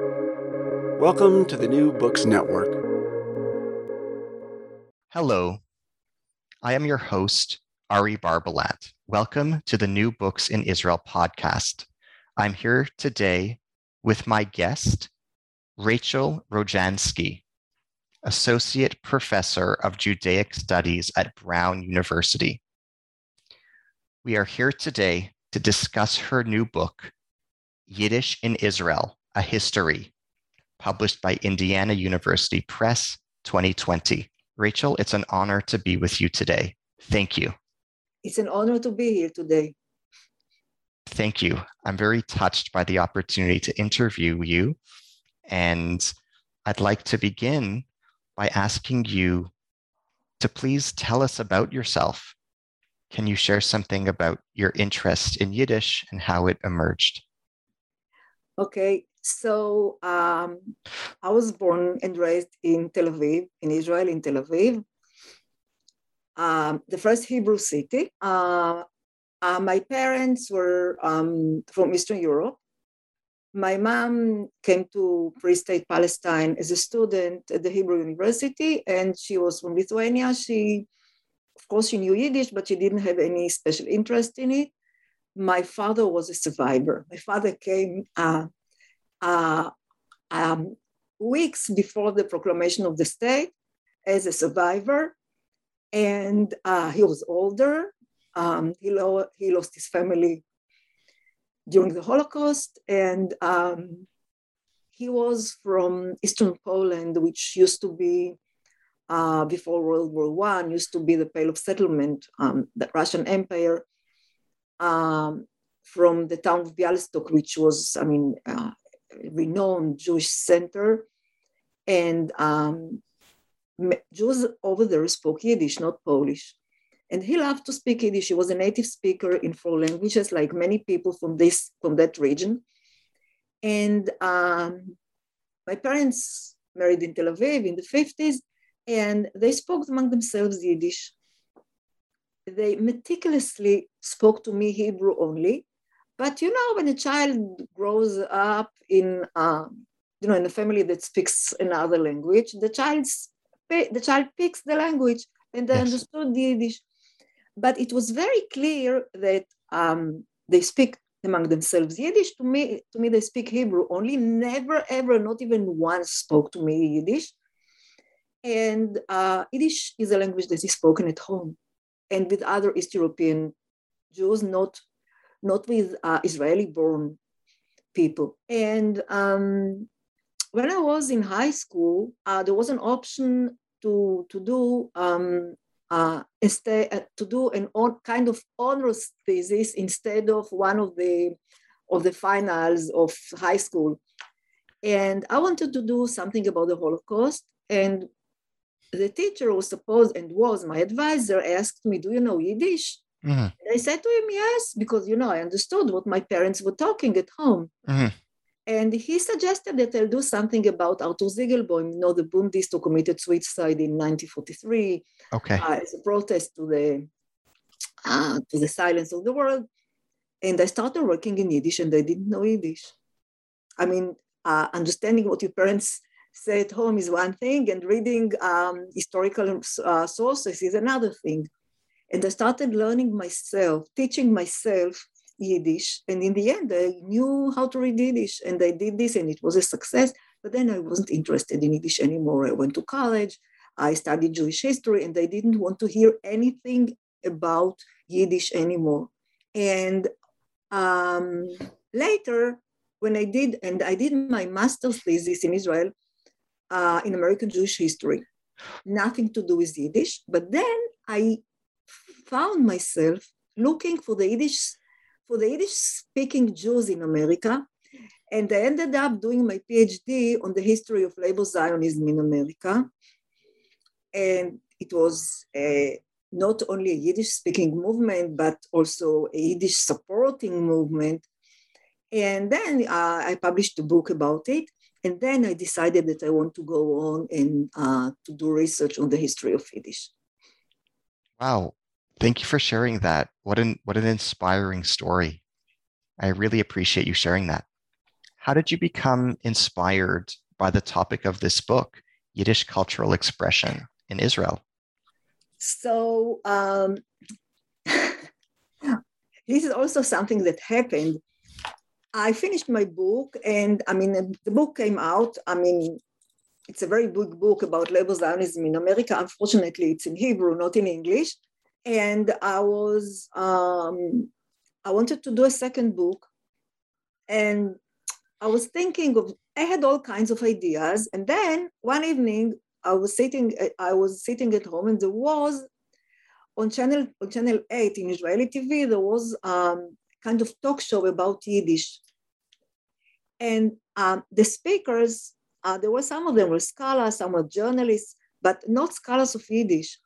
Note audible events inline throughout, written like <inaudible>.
Welcome to the New Books Network. Hello, I am your host, Ari Barbalat. Welcome to the New Books in Israel podcast. I'm here today with my guest, Rachel Rojansky, Associate Professor of Judaic Studies at Brown University. We are here today to discuss her new book, Yiddish in Israel A History, published by Indiana University Press 2020. Rachel, it's an honor to be with you today. Thank you. It's an honor to be here today. Thank you. I'm very touched by the opportunity to interview you. And I'd like to begin by asking you to please tell us about yourself. Can you share something about your interest in Yiddish and how it emerged? Okay, so um, I was born and raised in Tel Aviv, in Israel, in Tel Aviv, um, the first Hebrew city. Uh, uh, my parents were um, from Eastern Europe. My mom came to pre-state Palestine as a student at the Hebrew University, and she was from Lithuania. She, of course, she knew Yiddish, but she didn't have any special interest in it. My father was a survivor. My father came uh, uh, um, weeks before the proclamation of the state as a survivor, and uh, he was older. Um, he, lo- he lost his family during the Holocaust, and um, he was from Eastern Poland, which used to be uh, before World War One, used to be the Pale of Settlement, um, the Russian Empire, um, from the town of Bialystok, which was, I mean, uh, renowned Jewish center, and um, Jews over there spoke Yiddish, not Polish. And he loved to speak Yiddish. He was a native speaker in four languages, like many people from this from that region. And um, my parents married in Tel Aviv in the 50s, and they spoke among themselves Yiddish. They meticulously spoke to me Hebrew only, but you know, when a child grows up in, uh, you know, in a family that speaks another language, the child the child picks the language, and they yes. understood the Yiddish. But it was very clear that um, they speak among themselves Yiddish. To me, to me, they speak Hebrew only. Never, ever, not even once spoke to me Yiddish. And uh, Yiddish is a language that is spoken at home and with other East European Jews, not not with uh, Israeli born people. And um, when I was in high school, uh, there was an option to, to do um, uh, instead, uh, to do an on, kind of honors thesis instead of one of the of the finals of high school. And I wanted to do something about the Holocaust. And the teacher was supposed and was my advisor asked me, Do you know Yiddish? Mm-hmm. I said to him, yes, because, you know, I understood what my parents were talking at home. Mm-hmm. And he suggested that I'll do something about Arthur Zygielbojm, you know, the Bundist who committed suicide in 1943 okay. Uh, as a protest to the, uh, to the silence of the world. And I started working in Yiddish and I didn't know Yiddish. I mean, uh, understanding what your parents say at home is one thing, and reading um, historical uh, sources is another thing. And I started learning myself, teaching myself Yiddish. And in the end, I knew how to read Yiddish. And I did this, and it was a success. But then I wasn't interested in Yiddish anymore. I went to college, I studied Jewish history, and I didn't want to hear anything about Yiddish anymore. And um, later, when I did, and I did my master's thesis in Israel uh, in American Jewish history, nothing to do with Yiddish. But then I found myself looking for the Yiddish for the Yiddish speaking Jews in America. And I ended up doing my PhD on the history of labor Zionism in America. And it was a, not only a Yiddish speaking movement, but also a Yiddish supporting movement. And then uh, I published a book about it. And then I decided that I want to go on and uh, to do research on the history of Yiddish. Wow. Thank you for sharing that. What an what an inspiring story. I really appreciate you sharing that. how did you become inspired by the topic of this book, Yiddish cultural expression in Israel? So, um, <laughs> this is also something that happened. I finished my book, and I mean, the book came out. I mean, it's a very big book about labor Zionism in America. Unfortunately, it's in Hebrew, not in English. And I was, um, I wanted to do a second book, and I was thinking of, I had all kinds of ideas. And then one evening, I was sitting, I was sitting at home, and there was on channel on channel eight in Israeli TV, there was um, kind of talk show about Yiddish, and um, the speakers uh, there were some of them were scholars, some were journalists, but not scholars of Yiddish.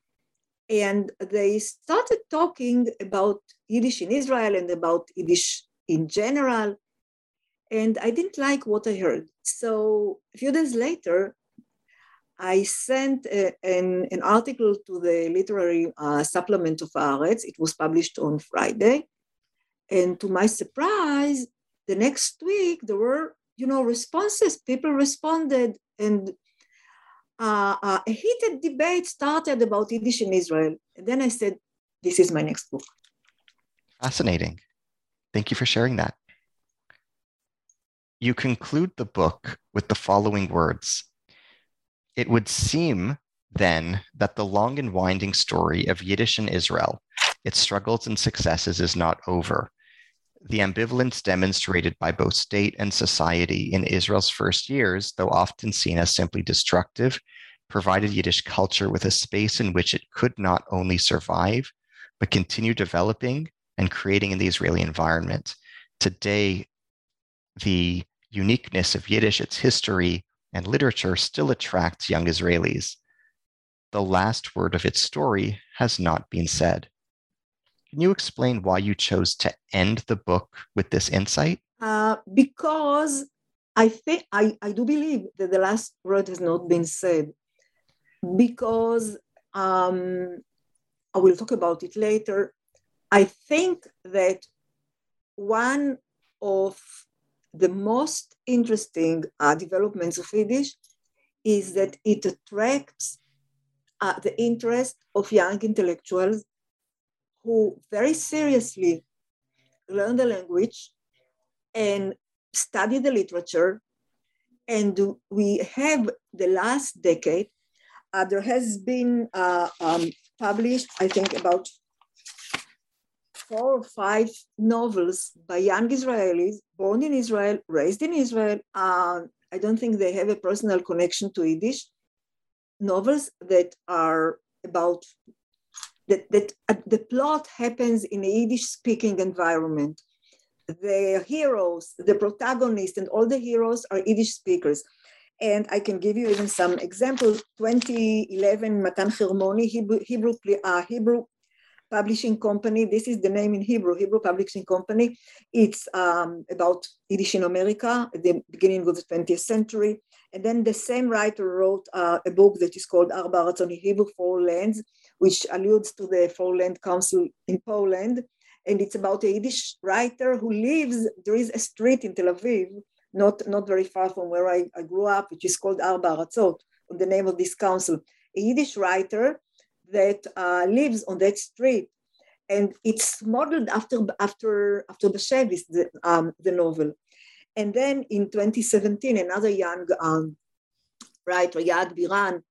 And they started talking about Yiddish in Israel and about Yiddish in general. And I didn't like what I heard. So a few days later, I sent a, an, an, article to the literary uh, supplement of Haaretz. It was published on Friday. And to my surprise, the next week, there were you know, responses. People responded, and uh, uh, a heated debate started about Yiddish in Israel. And then I said, "This is my next book." Fascinating. Thank you for sharing that. You conclude the book with the following words It would seem then that the long and winding story of Yiddish in Israel, its struggles and successes, is not over the ambivalence demonstrated by both state and society in Israel's first years, though often seen as simply destructive, provided Yiddish culture with a space in which it could not only survive, but continue developing and creating in the Israeli environment. Today, the uniqueness of Yiddish, its history and literature, still attracts young Israelis. The last word of its story has not been said. Can you explain why you chose to end the book with this insight? Uh, because I think I, I do believe that the last word has not been said. Because um, I will talk about it later. I think that one of the most interesting uh, developments of Yiddish is that it attracts uh, the interest of young intellectuals who very seriously learn the language and study the literature. And we have the last decade, uh, there has been uh, um, published, I think, about four or five novels by young Israelis born in Israel, raised in Israel. Uh, I don't think they have a personal connection to Yiddish. Novels that are about that, that uh, the plot happens in a Yiddish speaking environment. The heroes, the protagonist, and all the heroes are Yiddish speakers. And I can give you even some examples. 2011, Matan Hermoni, Hebrew, Hebrew, uh, Hebrew Publishing Company. This is the name in Hebrew, Hebrew Publishing Company. It's um, about Yiddish in America at the beginning of the 20th century. And then the same writer wrote uh, a book that is called Arba Aratzot Hebrew, Four Lands, which alludes to the Land Council in Poland. And it's about a Yiddish writer who lives, there is a street in Tel Aviv, not, not very far from where I, I grew up, which is called Arba Aratzot, the name of this council. A Yiddish writer that uh, lives on that street. And it's modeled after, after, after Bashevis, the, um, the novel. And then in 2017, another young um, writer, Yaad Biran,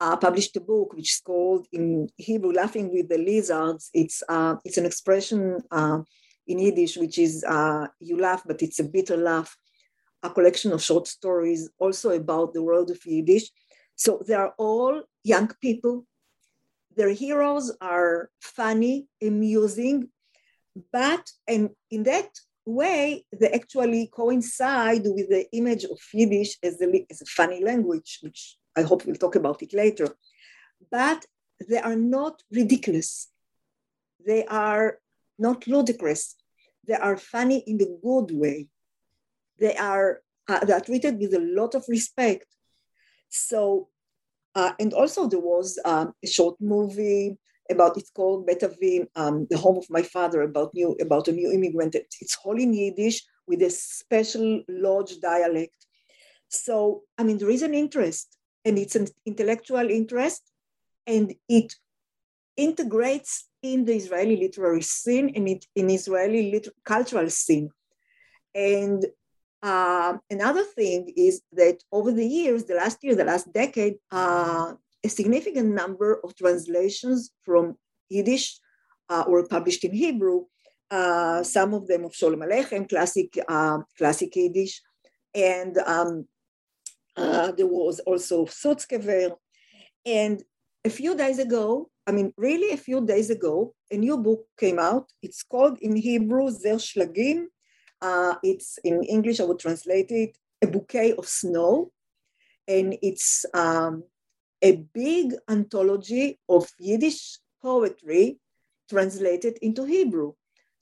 uh, published a book which is called in Hebrew "Laughing with the Lizards." It's uh, it's an expression uh, in Yiddish which is uh, "you laugh, but it's a bitter laugh." A collection of short stories, also about the world of Yiddish. So they are all young people. Their heroes are funny, amusing, but and in that way they actually coincide with the image of Yiddish as a, as a funny language, which I hope we'll talk about it later. But they are not ridiculous. They are not ludicrous. They are funny in the good way. They are, uh, they are treated with a lot of respect. So, uh, and also there was um, a short movie about it's called Bet Avi, um, the home of my father, about new about a new immigrant. It's all in Yiddish with a special Lodz dialect. So, I mean, there is an interest, and it's an intellectual interest, and it integrates in the Israeli literary scene and it, in Israeli liter- cultural scene. And uh, another thing is that over the years, the last year, the last decade, uh, a significant number of translations from Yiddish uh, were published in Hebrew. Uh, some of them of Sholem Aleichem, classic, uh, classic Yiddish, and um, uh, there was also Sutzkever. And a few days ago, I mean, really a few days ago, a new book came out. It's called in Hebrew Zer Shlagim. Uh, it's in English, I would translate it, A Bouquet of Snow. And it's um, a big anthology of Yiddish poetry translated into Hebrew.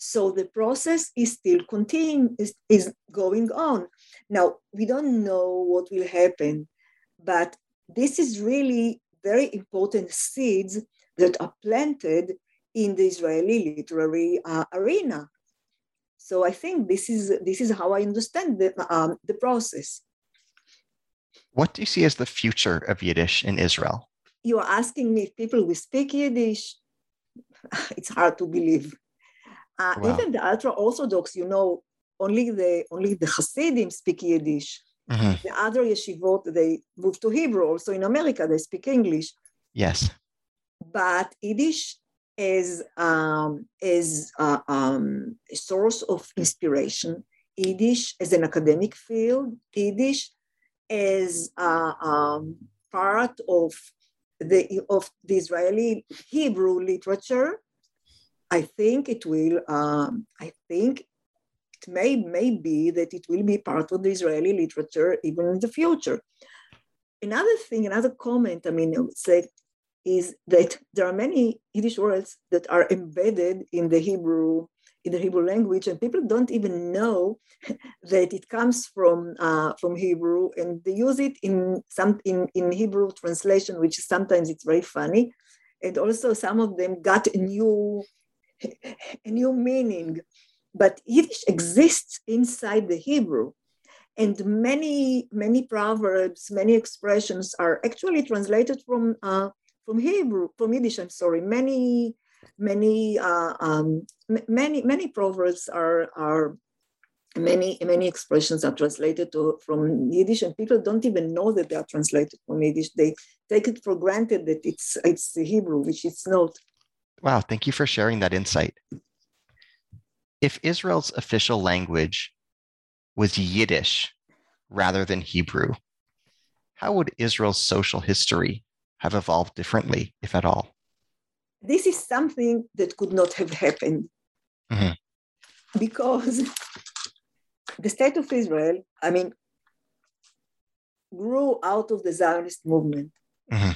So the process is still continuing, is, is going on. Now, we don't know what will happen, but this is really very important seeds that are planted in the Israeli literary uh, arena. So I think this is this is how I understand the, um, the process. What do you see as the future of Yiddish in Israel? You are asking me if people will speak Yiddish. <laughs> It's hard to believe. Uh, wow. Even the ultra Orthodox, you know, only the only the Hasidim speak Yiddish. Mm-hmm. The other yeshivot they move to Hebrew. Also in America, they speak English. Yes. But Yiddish is um, is uh, um, a source of inspiration. Yiddish as an academic field. Yiddish as uh, um, part of the of the Israeli Hebrew literature I think it will, um, I think it may, may be that it will be part of the Israeli literature even in the future. Another thing, another comment, I mean, I would say, is that there are many Yiddish words that are embedded in the Hebrew in the Hebrew language, and people don't even know <laughs> that it comes from uh, from Hebrew, and they use it in some in, in Hebrew translation, which sometimes it's very funny, and also some of them got a new a new meaning. But Yiddish exists inside the Hebrew. And many, many proverbs, many expressions are actually translated from, uh, from Hebrew, from Yiddish, I'm sorry. Many, many, uh, um, many, many proverbs are, are many many expressions are translated to, from Yiddish, and people don't even know that they are translated from Yiddish. They take it for granted that it's it's Hebrew, which it's not. Wow, thank you for sharing that insight. If Israel's official language was Yiddish rather than Hebrew, how would Israel's social history have evolved differently, if at all? This is something that could not have happened mm-hmm. because the state of Israel, I mean, grew out of the Zionist movement. Mm-hmm.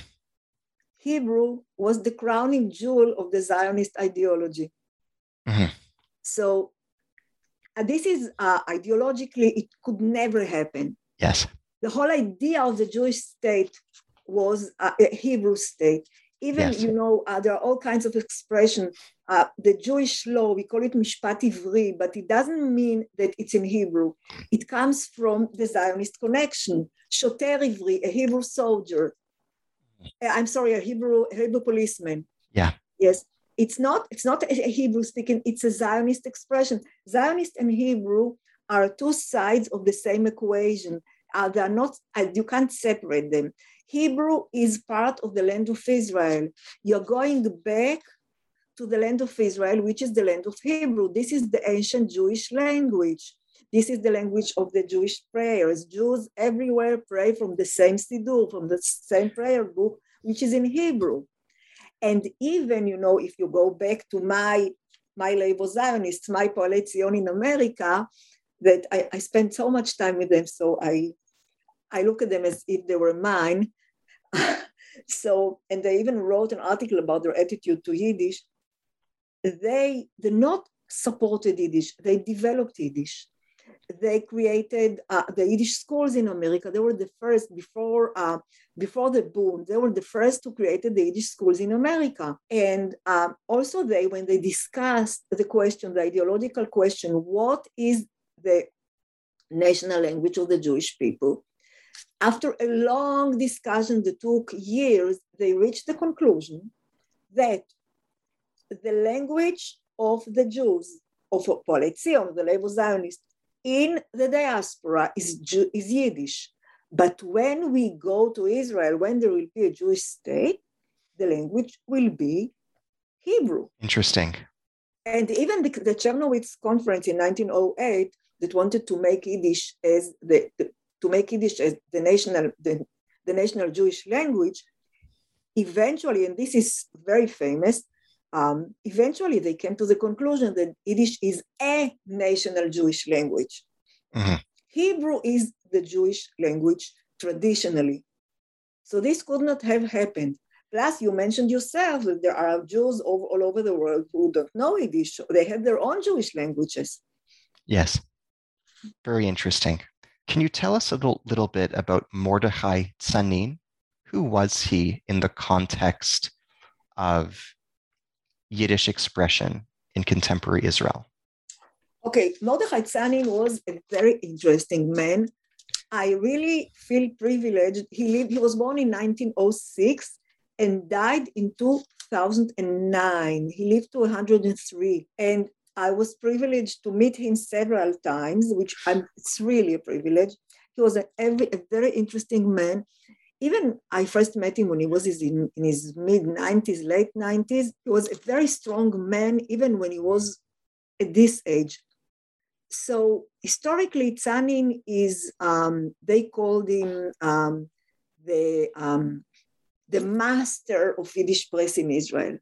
Hebrew was the crowning jewel of the Zionist ideology. Mm-hmm. So uh, this is uh, ideologically, it could never happen. Yes. The whole idea of the Jewish state was uh, a Hebrew state. Even, yes. you know, uh, there are all kinds of expressions. Uh, the Jewish law, we call it Mishpat Ivri, but it doesn't mean that it's in Hebrew. It comes from the Zionist connection. Shoter Ivri, a Hebrew soldier, I'm sorry, a Hebrew Hebrew policeman. Yeah. Yes. It's not it's not a Hebrew speaking, it's a Zionist expression. Zionist and Hebrew are two sides of the same equation. Uh, they are not, uh, you can't separate them. Hebrew is part of the land of Israel. You're going back to the land of Israel, which is the land of Hebrew. This is the ancient Jewish language. This is the language of the Jewish prayers. Jews everywhere pray from the same Siddur, from the same prayer book, which is in Hebrew. And even, you know, if you go back to my my labor Zionists, my Poalei Zion in America, that I, I spent so much time with them, so I I look at them as if they were mine. <laughs> so, and they even wrote an article about their attitude to Yiddish. They they not supported Yiddish, they developed Yiddish they created uh, the Yiddish schools in America. They were the first before uh, before the boom. They were the first to create the Yiddish schools in America. And um, also, they when they discussed the question, the ideological question, what is the national language of the Jewish people. After a long discussion that took years, they reached the conclusion that the language of the Jews, of Poale Zion, the labor Zionist, in the diaspora is, is Yiddish. But when we go to Israel, when there will be a Jewish state, the language will be Hebrew. Interesting. And even the, the Czernowitz conference in 1908 that wanted to make Yiddish as the, the to make Yiddish as the national the, the national Jewish language, eventually, and this is very famous, um, eventually they came to the conclusion that Yiddish is a national Jewish language. Mm-hmm. Hebrew is the Jewish language traditionally. So this could not have happened. Plus, you mentioned yourself that there are Jews all, over the world who don't know Yiddish. They have their own Jewish languages. Yes. Very interesting. Can you tell us a little, little bit about Mordechai Tsanin? Who was he in the context of Yiddish expression in contemporary Israel? Okay, Mordechai Tsanin was a very interesting man. I really feel privileged. He lived, he was born in 1906 and died in 2009. He lived to 103. And I was privileged to meet him several times, which I'm, it's really a privilege. He was a, a very interesting man. Even I first met him when he was in, in his mid 90s, late 90s. He was a very strong man, even when he was at this age. So historically, Tsanin is, um, they called him um, the, um, the master of Yiddish press in Israel.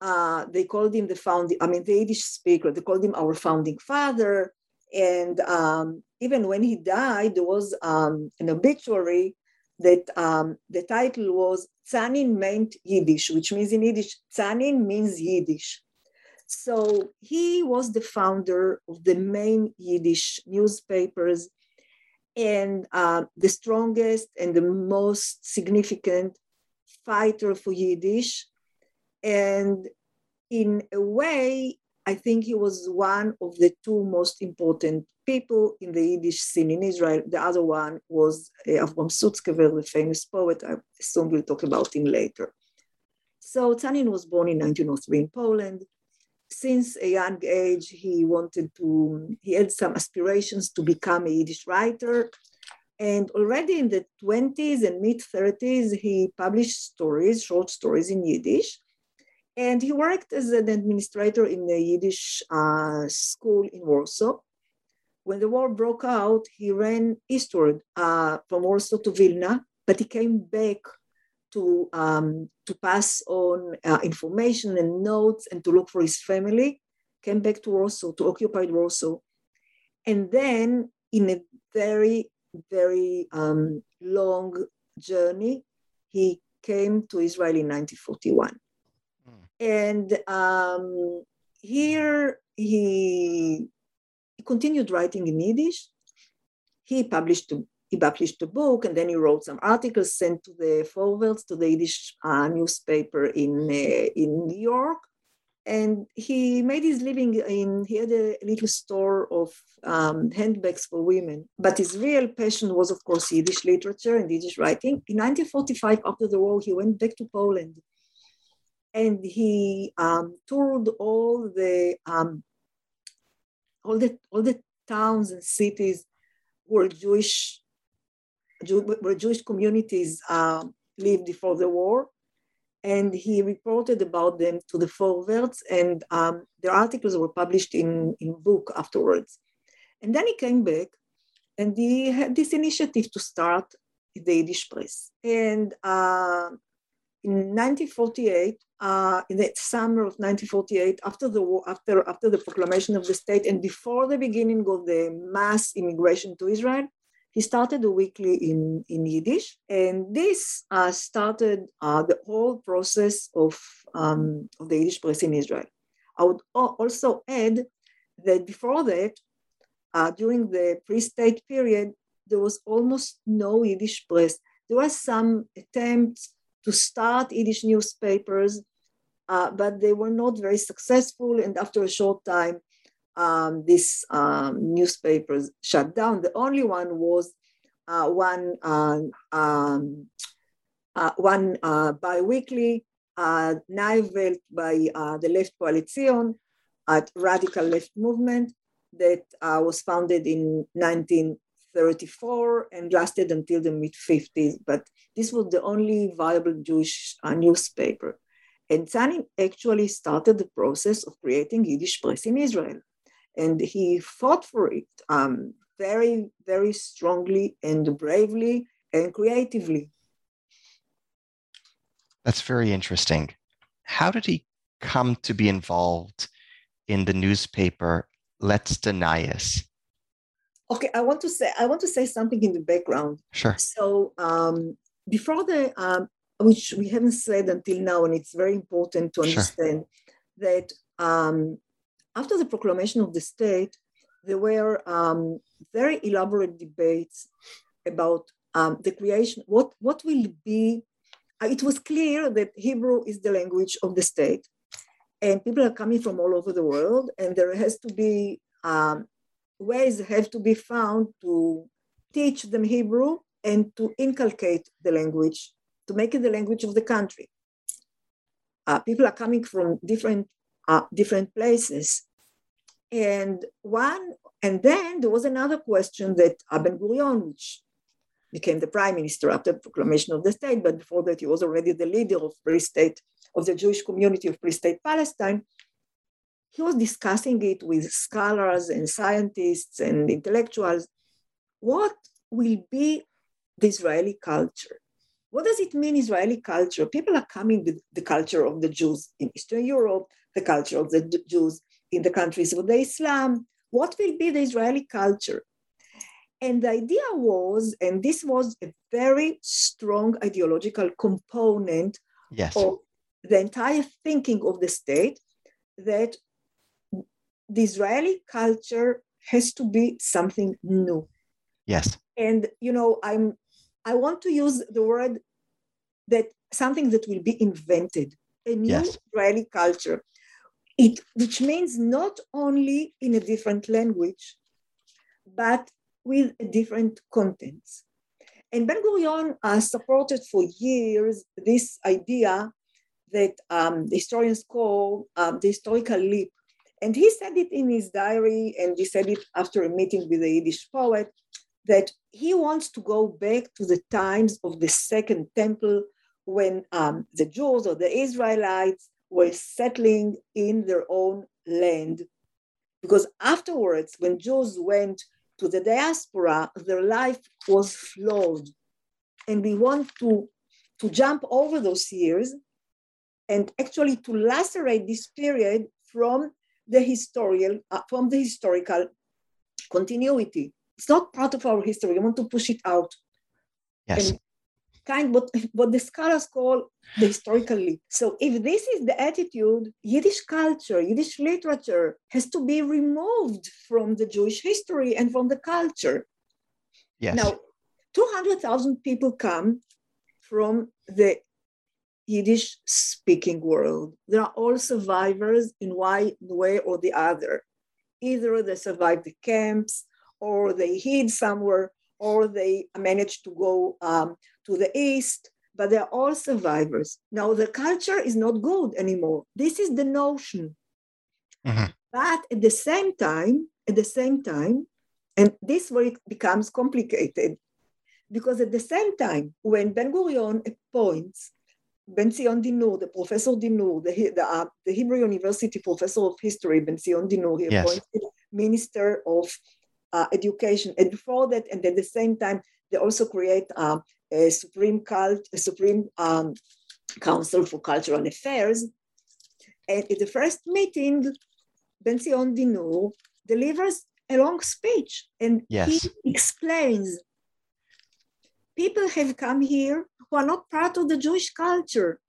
Uh, they called him the founding, I mean, the Yiddish speaker, they called him our founding father. And um, even when he died, there was um, an obituary that um, the title was Tsanin meant Yiddish, which means in Yiddish, Tsanin means Yiddish. So he was the founder of the main Yiddish newspapers and uh, the strongest and the most significant fighter for Yiddish. And in a way, I think he was one of the two most important people in the Yiddish scene in Israel. The other one was uh, Avram Sutzkever, the famous poet. I assume we'll talk about him later. So Tsanin was born in 1903 in Poland. Since a young age, he wanted to, he had some aspirations to become a Yiddish writer. And already in the 20s and mid 30s, he published stories, short stories in Yiddish. And he worked as an administrator in a Yiddish uh, school in Warsaw. When the war broke out, he ran eastward uh, from Warsaw to Vilna, but he came back to, um, to pass on uh, information and notes and to look for his family, came back to Warsaw, to occupied Warsaw. And then, in a very, very um, long journey, he came to Israel in 1941. And um, here he, continued writing in Yiddish. He published he published a book and then he wrote some articles sent to the forwards to the Yiddish uh, newspaper in, uh, in New York. And he made his living in, he had a little store of um, handbags for women. But his real passion was, of course, Yiddish literature and Yiddish writing. In 1945, after the war, he went back to Poland and he um, toured all the um, all the all the towns and cities where Jewish where Jewish communities uh, lived before the war, and he reported about them to the forwards, and um, their articles were published in in book afterwards. And then he came back, and he had this initiative to start the Yiddish press. And uh, in 1948, uh, in the summer of 1948, after the war, after, after the proclamation of the state and before the beginning of the mass immigration to Israel, he started a weekly in, in Yiddish. And this uh, started uh, the whole process of, um, of the Yiddish press in Israel. I would also add that before that, uh, during the pre-state period, there was almost no Yiddish press. There was some attempts to start Yiddish newspapers, uh, but they were not very successful. And after a short time, um, these um, newspapers shut down. The only one was uh, one uh, um, uh, one uh, biweekly uh, by uh, the Left Coalition, at radical left movement that uh, was founded in 1934 and lasted until the mid 50s. But this was the only viable Jewish uh, newspaper. And actually started the process of creating Yiddish press in Israel. And he fought for it um, very, very strongly and bravely and creatively. That's very interesting. How did he come to be involved in the newspaper Letste Nayes? Okay, I want to say I want to say something in the background. Sure. So um, before the um, which we haven't said until now, and it's very important to understand sure. that um, after the proclamation of the state, there were um, very elaborate debates about um, the creation. What what will be? Uh, it was clear that Hebrew is the language of the state, and people are coming from all over the world, and there has to be um, ways have to be found to teach them Hebrew and to inculcate the language, to make it the language of the country. Uh, people are coming from different uh, different places, and one, and then there was another question that Ben Gurion, which became the prime minister after the proclamation of the state, but before that he was already the leader of pre-state of the Jewish community of pre-state Palestine, he was discussing it with scholars and scientists and intellectuals. What will be the Israeli culture? What does it mean, Israeli culture? People are coming with the culture of the Jews in Eastern Europe, the culture of the Jews in the countries of the Islam. What will be the Israeli culture? And the idea was, and this was a very strong ideological component yes. of the entire thinking of the state that the Israeli culture has to be something new. Yes. And you know, I'm I want to use the word that something that will be invented, a new yes. Israeli culture. It which means not only in a different language, but with a different contents. And Ben Gurion uh, supported for years this idea that um, historians call um, the historical leap. And he said it in his diary, and he said it after a meeting with a Yiddish poet, that he wants to go back to the times of the Second Temple when um, the Jews or the Israelites were settling in their own land. Because afterwards, when Jews went to the diaspora, their life was flawed. And we want to, to jump over those years and actually to lacerate this period from the historical uh, from the historical continuity. It's not part of our history. We want to push it out. Yes. And kind what, <laughs> what the scholars call the historical leap. So if this is the attitude, Yiddish culture, Yiddish literature has to be removed from the Jewish history and from the culture. Yes. Now, 200,000 people come from the Yiddish speaking world. They are all survivors in one way or the other. Either they survived the camps, or they hid somewhere, or they managed to go um, to the east, but they're all survivors. Now, the culture is not good anymore. This is the notion. Mm-hmm. But at the same time, at the same time, and this where it becomes complicated, because at the same time, when Ben Gurion appoints Ben Zion Dinur, the Professor Dinur, the, the, uh, the, Hebrew University Professor of History, Ben Zion Dinur, he yes. appointed Minister of uh, Education. And before that, and at the same time, they also create uh, a Supreme, Cult, a Supreme um, Council for Cultural Affairs. And at the first meeting, Ben Zion Dinur delivers a long speech and yes. he explains people have come here who are not part of the Jewish culture.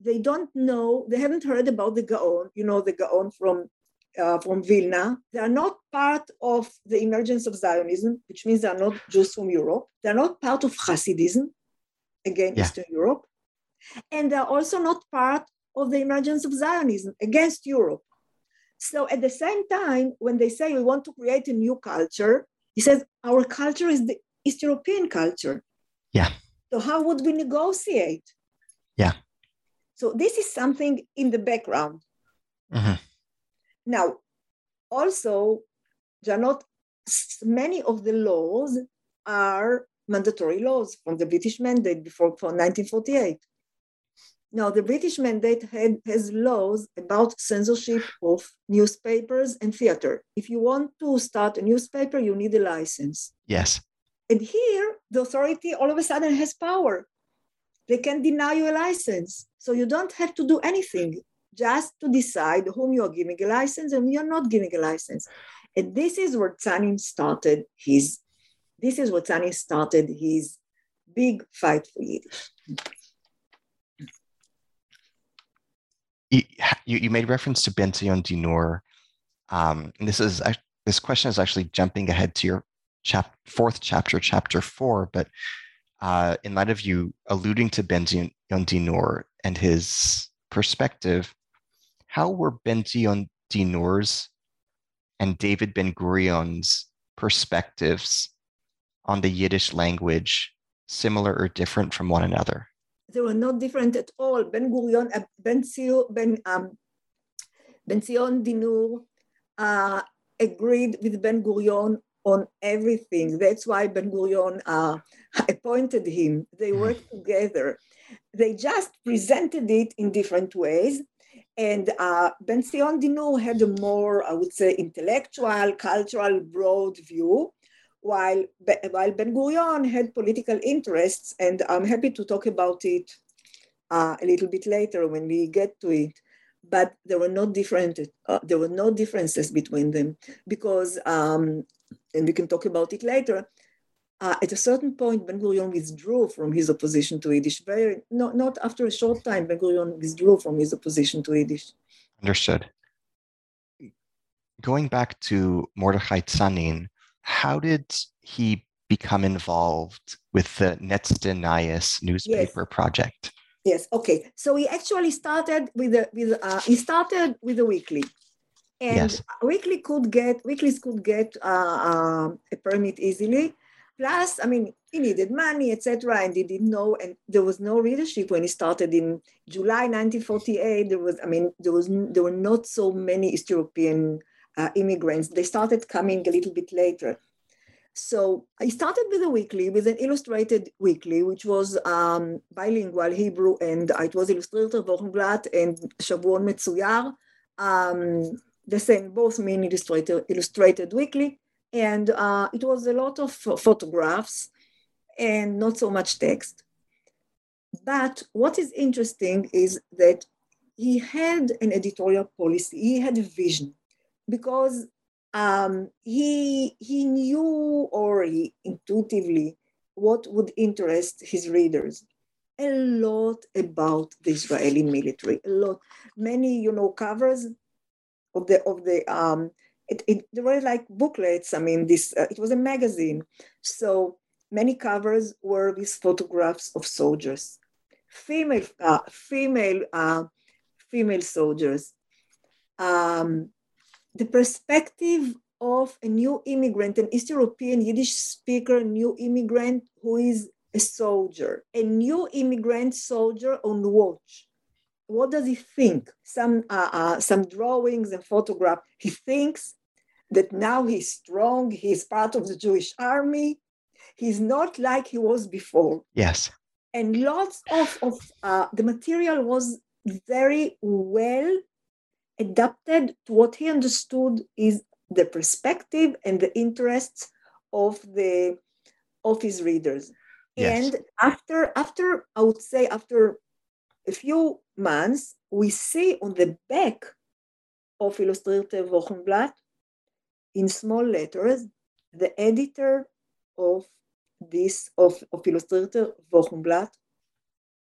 They don't know, they haven't heard about the Gaon, you know, the Gaon from, uh, from Vilna. They are not part of the emergence of Zionism, which means they are not Jews from Europe. They're not part of Hasidism, again, yeah. Eastern Europe. And they're also not part of the emergence of Zionism against Europe. So at the same time, when they say we want to create a new culture, he says our culture is the East European culture. Yeah. So how would we negotiate? Yeah. So this is something in the background. Mhm. Now, also, there are not many of the laws are mandatory laws from the British mandate before for 1948. Now, the British mandate had, has laws about censorship of newspapers and theater. If you want to start a newspaper, you need a license. Yes. And here, the authority all of a sudden has power. They can deny you a license. So you don't have to do anything, just to decide whom you are giving a license and you're not giving a license. And this is where Tsanin started his, this is where Tsanin started his big fight for Yiddish. you, you made reference to Benzion Dinur. Um, and this is this question is actually jumping ahead to your chap- fourth chapter, chapter four. But uh, in light of you alluding to Benzion Dinur and his perspective, how were Benzion Dinur's and David Ben Gurion's perspectives on the Yiddish language similar or different from one another? they were not different at all. Ben Gurion, uh, Ben Zion, Ben, um, ben Zion Dinur uh, agreed with Ben Gurion on everything. That's why Ben Gurion uh, <laughs> appointed him. They worked together. They just presented it in different ways. And uh, Ben Zion Dinur had a more, I would say, intellectual, cultural, broad view while, while Ben Gurion had political interests, and I'm happy to talk about it uh, a little bit later when we get to it. But there were no different, uh, there were no differences between them because, um, and we can talk about it later. Uh, at a certain point, Ben Gurion withdrew from his opposition to Yiddish. Very not not after a short time, Ben Gurion withdrew from his opposition to Yiddish. Understood. Going back to Mordechai Tsanin, how did he become involved with the Letste Nayes newspaper project? Yes. Okay. So he actually started with a with uh, he started with a weekly, and Yes. weekly could get weeklies could get uh, uh, a permit easily. Plus, I mean, he needed money, etc., and he didn't know, and there was no readership when he started in July 1948. There was, I mean, there was there were not so many East European uh, immigrants. They started coming a little bit later. So I started with a weekly, with an illustrated weekly, which was um, bilingual Hebrew, and it was Illustrierte Wochenblatt and Shavuon Metzuyar. Um, the same, both mean illustrated, illustrated weekly, and uh, it was a lot of photographs and not so much text. But what is interesting is that he had an editorial policy, he had a vision, because um, he he knew or he intuitively what would interest his readers a lot about the israeli military a lot many you know covers of the of the um it, it there were like booklets i mean this uh, it was a magazine so many covers were with photographs of soldiers female uh, female uh, female soldiers um, the perspective of a new immigrant, an East European Yiddish speaker, new immigrant who is a soldier, a new immigrant soldier on the watch. What does he think? Some, uh, uh, some drawings and photograph. He thinks that now he's strong, he's part of the Jewish army. He's not like he was before. Yes. And lots of, of uh, the material was very well adapted to what he understood is the perspective and the interests of the of his readers. Yes. And after after I would say after a few months, we see on the back of Illustrierte Wochenblatt in small letters the editor of this of, of Illustrierte Wochenblatt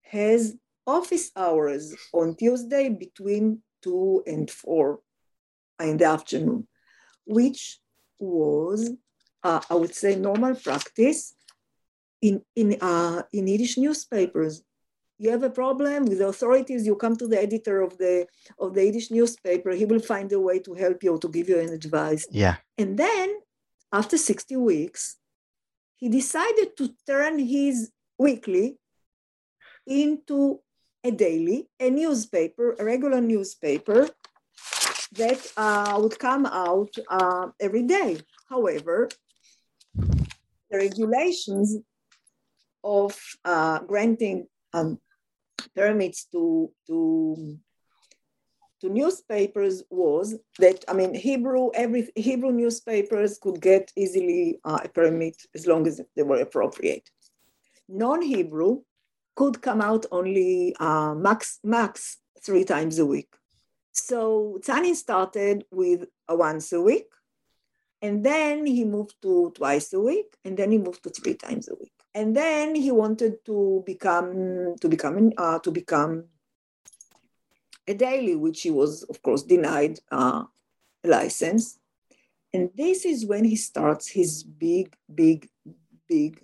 has office hours on Tuesday between two and four in the afternoon, which was, uh, I would say, normal practice in in uh, in Yiddish newspapers. You have a problem with the authorities, you come to the editor of the of the Yiddish newspaper, he will find a way to help you or to give you an advice. Yeah. And then after 60 weeks, he decided to turn his weekly into a daily, a newspaper, a regular newspaper that uh, would come out uh, every day. However, the regulations of uh, granting um, permits to, to, to newspapers was that, I mean, Hebrew, every Hebrew newspapers could get easily uh, a permit as long as they were appropriate. Non-Hebrew could come out only uh, max, max three times a week. So Tzanin started with once a week, and then he moved to twice a week, and then he moved to three times a week. And then he wanted to become to become uh, to become a daily, which he was, of course, denied uh, a license. And this is when he starts his big, big, big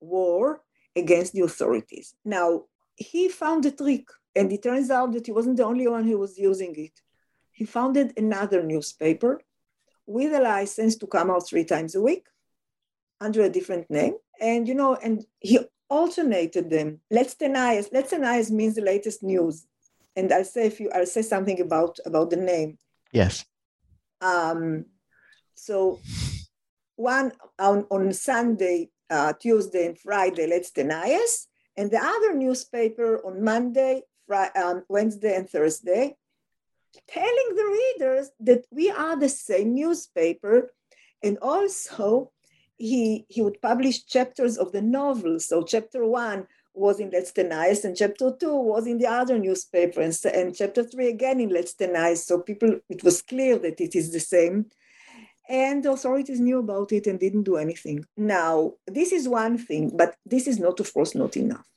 war against the authorities. Now, he found a trick, and it turns out that he wasn't the only one who was using it. He founded another newspaper with a license to come out three times a week under a different name. And, you know, and he alternated them. Letste Nayes. Let's deny us means the latest news. And I'll say if you, I'll say something about, about the name. Yes. Um, so one on, on Sunday, uh, Tuesday and Friday, Letste Nayes. And the other newspaper on Monday, Friday, um, Wednesday and Thursday, telling the readers that we are the same newspaper. And also he, he would publish chapters of the novel. So chapter one was in Letste Nayes and chapter two was in the other newspaper, and, and chapter three again in Letste Nayes So people, it was clear that it is the same. And the authorities knew about it and didn't do anything. Now, this is one thing, but this is not, of course, not enough.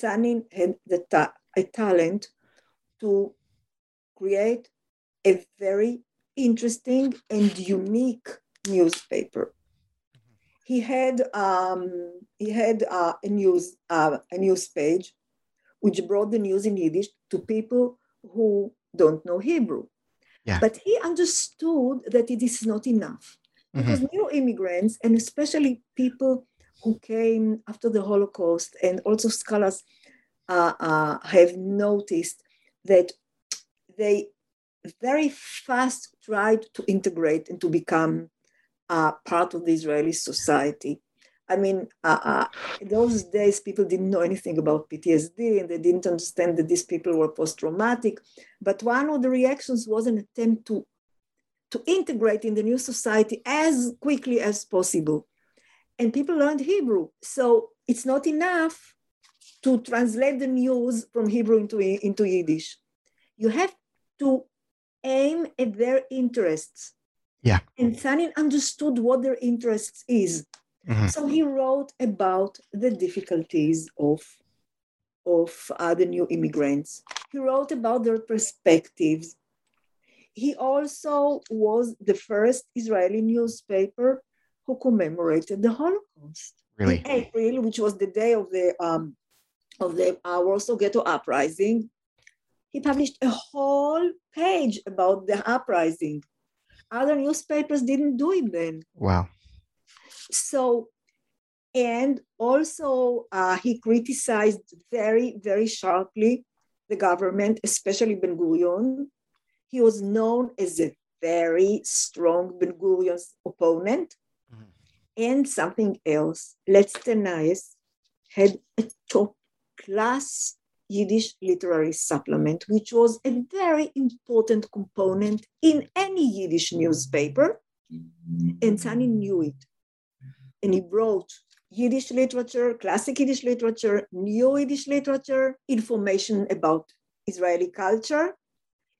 Tzanin had the ta- a talent to create a very interesting and unique newspaper he had um, he had uh, a news uh, a news page which brought the news in Yiddish to people who don't know Hebrew. Yeah. But he understood that it is not enough because Mhm. new immigrants and especially people who came after the Holocaust and also scholars uh, uh, have noticed that they very fast tried to integrate and to become uh, part of the Israeli society. I mean, uh, uh, those days, people didn't know anything about PTSD and they didn't understand that these people were post traumatic. But one of the reactions was an attempt to, to integrate in the new society as quickly as possible. And people learned Hebrew. So it's not enough to translate the news from Hebrew into, into Yiddish. You have to aim at their interests. Yeah. And Tzanin understood what their interests is. Mhm. So he wrote about the difficulties of, of uh, the new immigrants. He wrote about their perspectives. He also was the first Israeli newspaper who commemorated the Holocaust Really? in April, which was the day of the um, of the uh, Warsaw Ghetto uprising. He published a whole page about the uprising. Other newspapers didn't do it then. Wow. So, and also uh, he criticized very, very sharply the government, especially Ben Gurion. He was known as a very strong Ben Gurion's opponent. Mhm. And something else, Letste Nayes had a top class Yiddish literary supplement, which was a very important component in any Yiddish newspaper. And Tzanin knew it and he brought Yiddish literature, classic Yiddish literature, new Yiddish literature, information about Israeli culture,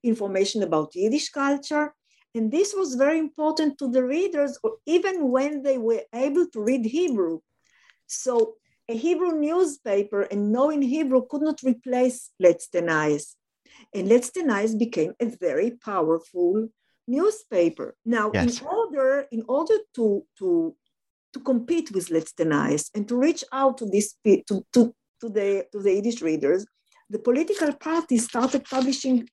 information about Yiddish culture. And this was very important to the readers, or even when they were able to read Hebrew. So a Hebrew newspaper and knowing Hebrew could not replace Let's. And Let's became a very powerful newspaper. Now, Yes. in order, in order to, to to compete with Let's and to reach out to this to, to, to the to the Yiddish readers, the political parties started publishing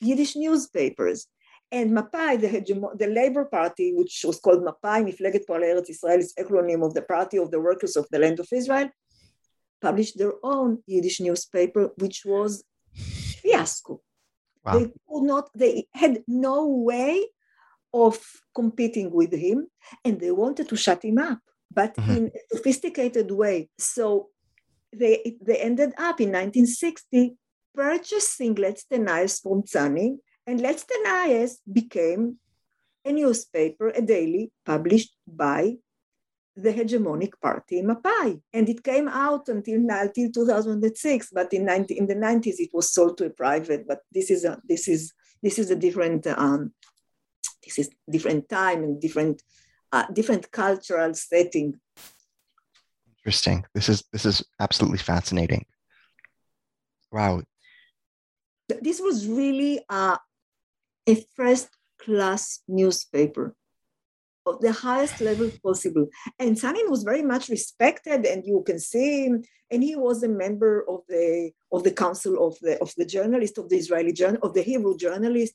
Yiddish newspapers. And Mapai, the, the Labor Party, which was called Mapai, Mifleget Poalei Eretz Israel, is acronym of the Party of the Workers of the Land of Israel, published their own Yiddish newspaper, which was fiasco. Wow. They could not, they had no way of competing with him, and they wanted to shut him up, but mm-hmm. in a sophisticated way. So they, they ended up in 1960 purchasing Letste Nayes from Tzanin, and Letste Nayes became a newspaper, a daily, published by the hegemonic party Mapai. And it came out until, until 2006, but in, 90, in the 90s it was sold to a private, but this is a, this is, this is a different, um, this is different time and different, uh, different cultural setting. Interesting. This is, this is absolutely fascinating. Wow. This was really uh, a first class newspaper of the highest level possible. And Tzanin was very much respected, and you can see him. And he was a member of the of the council of the of the journalist of the Israeli journal of the Hebrew journalist.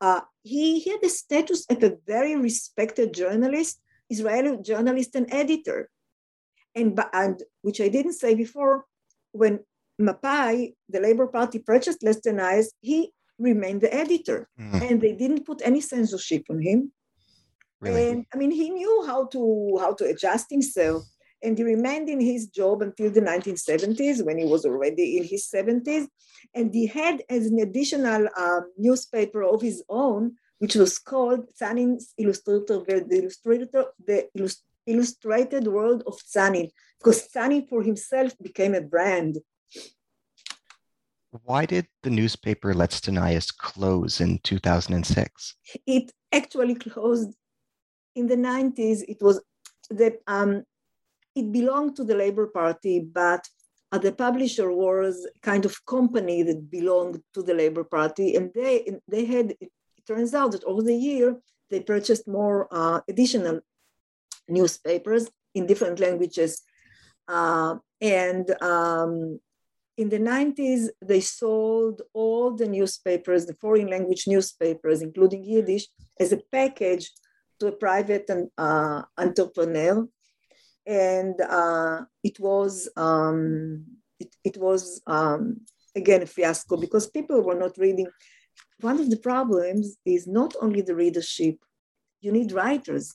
Uh, he, he had a status of a very respected journalist, Israeli journalist and editor. And, and which I didn't say before, when Mapai, the Labor Party, purchased Nayes, he remained the editor. Mm. And they didn't put any censorship on him. Really? And I mean, he knew how to how to adjust himself, and he remained in his job until the 1970s, when he was already in his 70s. And he had as an additional um, newspaper of his own, which was called Tzanin's Illustrator, the Illustrator, the Illustrated World of Tzanin, because Tzanin for himself became a brand. Why did the newspaper Letste Nayes close in 2006? It actually closed in the 90s, it was the um, it belonged to the Labor Party, but uh, the publisher was kind of company that belonged to the Labor Party, and they they had. It, turns out that over the year they purchased more uh, additional newspapers in different languages, uh, and um, in the 90s they sold all the newspapers, the foreign language newspapers, including Yiddish, as a package to a private uh, entrepreneur, and uh, it was um, it, it, was um, again a fiasco because people were not reading. One of the problems is not only the readership; you need writers.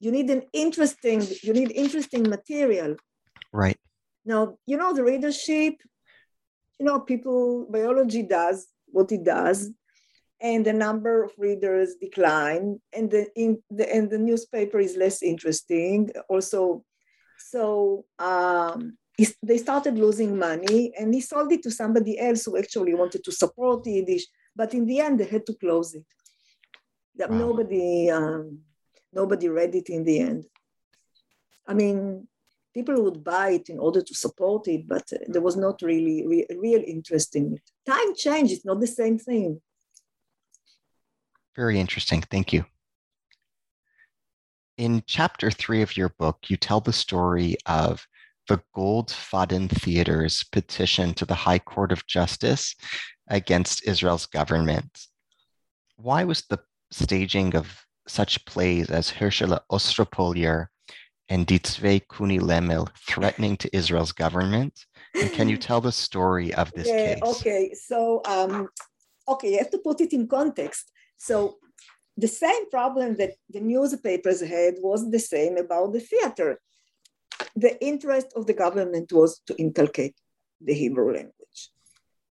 You need an interesting. You need interesting material. Right. Now you know the readership. You know, people biology does what it does, and the number of readers decline and the, in the, and the newspaper is less interesting also. So um, they started losing money and he sold it to somebody else who actually wanted to support Yiddish but in the end they had to close it. Wow. nobody um, nobody read it in the end. I mean people would buy it in order to support it but uh, there was not really re- real interest in it time change; it's not the same thing very interesting. Thank you. In chapter three of your book, you tell the story of the Goldfaden Theater's petition to the High Court of Justice against Israel's government. Why was the staging of such plays as Herschel Ostropolier and Ditzvei Kuni Lemel threatening to Israel's government? And can you <laughs> tell the story of this yeah, case? Okay, so um, okay, you have to put it in context. So the same problem that the newspapers had was the same about the theater. The interest of the government was to inculcate the Hebrew language.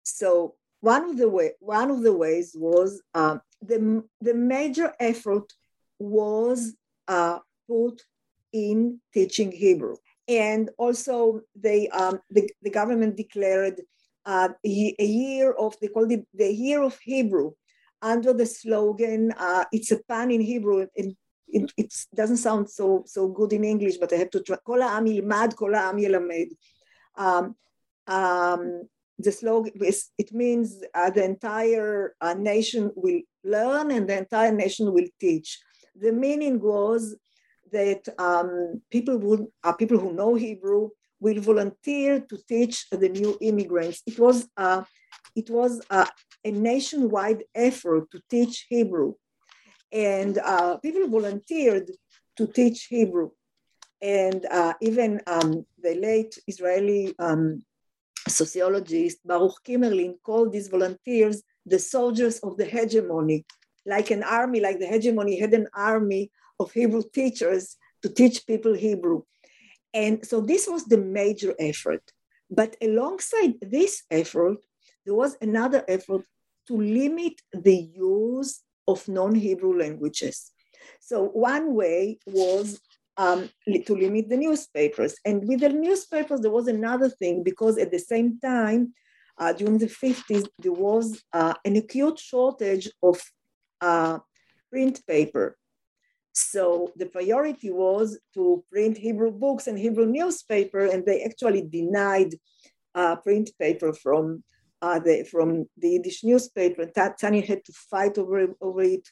So one of the way, one of the ways was uh, the the major effort was uh, put in teaching Hebrew, and also they um, the, the government declared uh, a, year of they called it the year of Hebrew under the slogan, uh, it's a pan in Hebrew. It, it, doesn't sound so so good in English, but I have to try. Kol ha'am yilmad, kol ha'am. Um, um, the slogan is, it means uh, the entire uh, nation will learn and the entire nation will teach. The meaning was that um, people would, uh, people who know Hebrew will volunteer to teach the new immigrants. It was, uh, it was uh, a nationwide effort to teach Hebrew. And uh, people volunteered to teach Hebrew. And uh, even um, the late Israeli um, sociologist Baruch Kimmerling called these volunteers the soldiers of the hegemony, like an army, like the hegemony had an army of Hebrew teachers to teach people Hebrew. And so this was the major effort. But alongside this effort, there was another effort to limit the use of non Hebrew languages. So, one way was um, to limit the newspapers. And with the newspapers, there was another thing because at the same time, uh, during the 50s, there was uh, an acute shortage of uh, print paper. So the priority was to print Hebrew books and Hebrew newspaper, and they actually denied uh, print paper from uh, the from the Yiddish newspaper. Tzanin had to fight over, over it,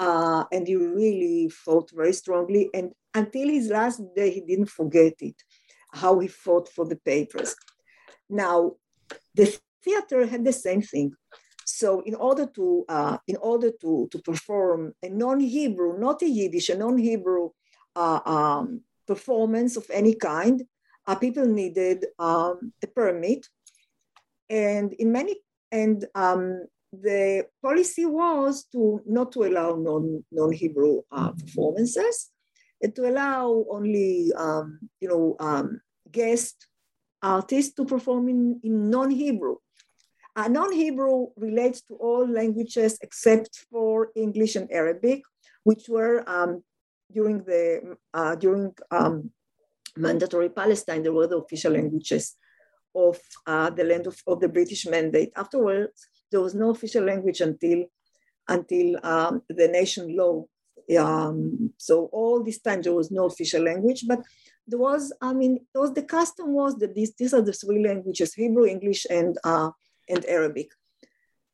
uh, and he really fought very strongly. And until his last day, he didn't forget it, how he fought for the papers. Now, the theater had the same thing. So in order to uh, in order to, to perform a non-Hebrew, not a Yiddish, a non-Hebrew uh, um, performance of any kind, uh, people needed um, a permit, and in many and um, the policy was to not to allow non non-Hebrew uh, performances, and to allow only um, you know um, guest artists to perform in, in non-Hebrew. Uh, non-Hebrew relates to all languages except for English and Arabic, which were um, during the uh, during um, mandatory Palestine, they were the official languages of uh, the land of, of, the British Mandate. Afterwards, there was no official language until until um, the nation law. Um, so all this time there was no official language, but there was, I mean, was the custom was that these, these are the three languages, Hebrew, English, and uh, and Arabic.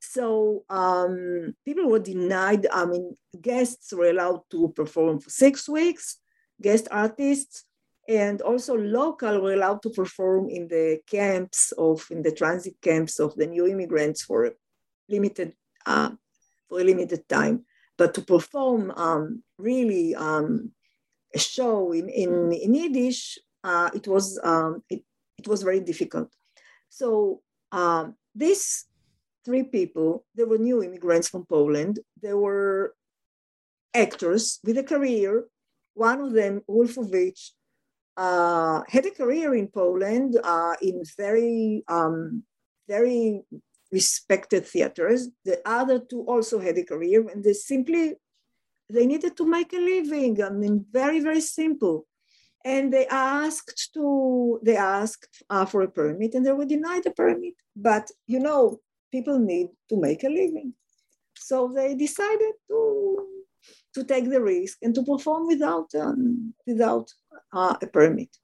So um, people were denied, I mean, guests were allowed to perform for six weeks, guest artists, and also local were allowed to perform in the camps of, in the transit camps of the new immigrants for limited, uh, for a limited time. But to perform um, really um, a show in, in, in Yiddish, uh, it, was, um, it, it was very difficult. So um, these three people, they were new immigrants from Poland. They were actors with a career. One of them, Wolfowitz, uh, had a career in Poland uh, in very, um, very respected theaters. The other two also had a career, and they simply they needed to make a living. I mean, very, very simple and they asked to they asked uh, for a permit and they were denied the permit. But you know people need to make a living. So they decided to to take the risk and to perform without um, without uh, a permit.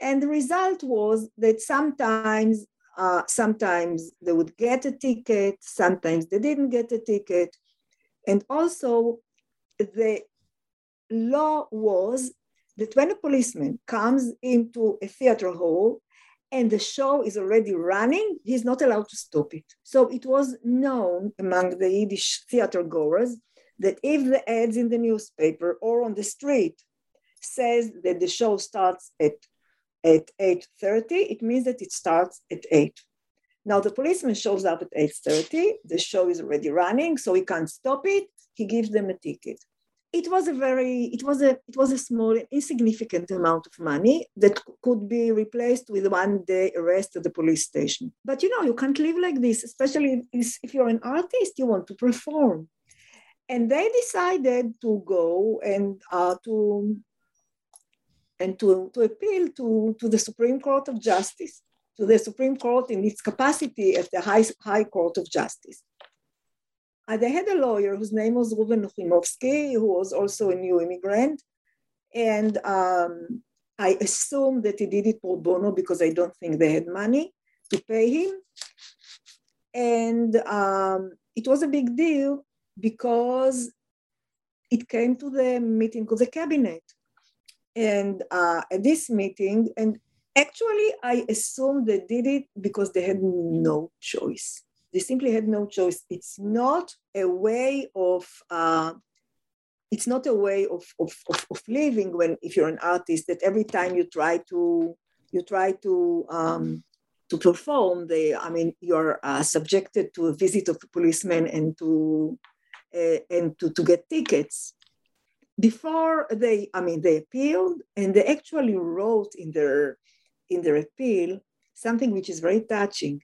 And the result was that sometimes uh, sometimes they would get a ticket sometimes they didn't get a ticket. And also the law was that when a policeman comes into a theater hall and the show is already running, he's not allowed to stop it. So it was known among the Yiddish theater goers that if the ads in the newspaper or on the street says that the show starts at, at 8.30, it means that it starts at 8. Now the policeman shows up at 8.30, the show is already running, so he can't stop it, he gives them a ticket it was a very it was a it was a small insignificant amount of money that could be replaced with one day arrest at the police station but you know you can't live like this especially if you're an artist you want to perform and they decided to go and uh, to and to, to appeal to, to the Supreme Court of Justice, to the Supreme Court in its capacity as the high, high Court of Justice. Uh, they had a lawyer whose name was Ruben Nuchimovsky, who was also a new immigrant. And um, I assume that he did it pro bono because I don't think they had money to pay him. And um, it was a big deal because it came to the meeting of the cabinet. And uh, at this meeting, and Actually, I assume they did it because they had no choice. They simply had no choice. It's not a way of uh, it's not a way of, of, of, of, living when if you're an artist that every time you try to you try to um, to perform the i mean you're uh, subjected to a visit of a policeman and to uh, and to, to get tickets before they i mean they appealed and they actually wrote in their in their appeal something which is very touching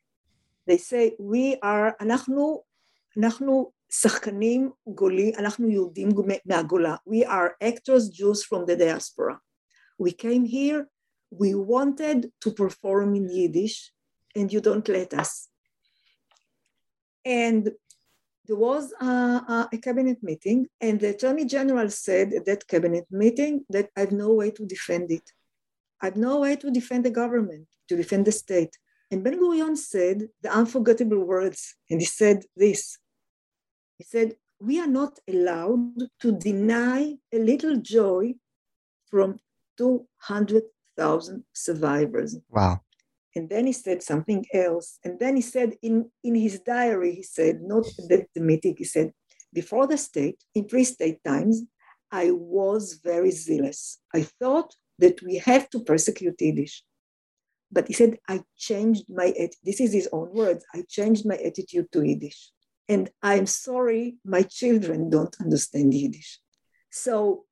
they say we are אנחנו אנחנו שחקנים גולים, אנחנו יהודים מהגולה. We are actors, Jews from the diaspora. We came here, we wanted to perform in Yiddish, and you don't let us. And there was a, a, cabinet meeting, and the attorney general said at that cabinet meeting that I have no way to defend it. I have no way to defend the government, to defend the state. And Ben Gurion said the unforgettable words, and he said this he said, We are not allowed to deny a little joy from 200,000 survivors. Wow. And then he said something else. And then he said in, in his diary, he said, not at the meeting, he said, before the state, in pre-state times, I was very zealous. I thought that we have to persecute Yiddish. But he said, I changed my, this is his own words, I changed my attitude to Yiddish. And I'm sorry, my children don't understand Yiddish. So,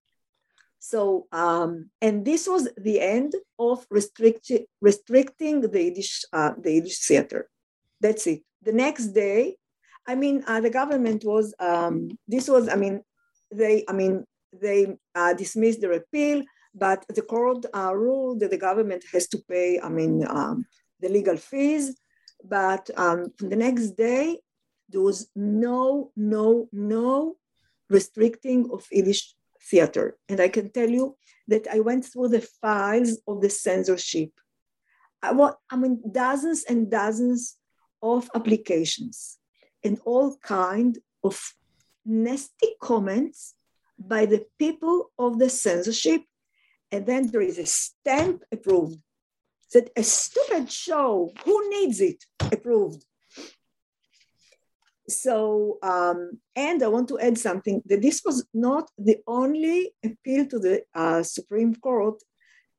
so um, and this was the end of restricti- restricting the Yiddish, uh, the Yiddish theater. That's it. The next day, I mean, uh, the government was, um, this was, I mean, they, I mean, they uh, dismissed the appeal, but the court uh, ruled that the government has to pay, I mean, um, the legal fees. But um, the next day, there was no, no, no restricting of Yiddish theater. And I can tell you that I went through the files of the censorship. I, want, I mean, dozens and dozens of applications and all kind of nasty comments by the people of the censorship. And then there is a stamp approved. That a stupid show, who needs it? Approved so, um, and I want to add something that this was not the only appeal to the uh, Supreme Court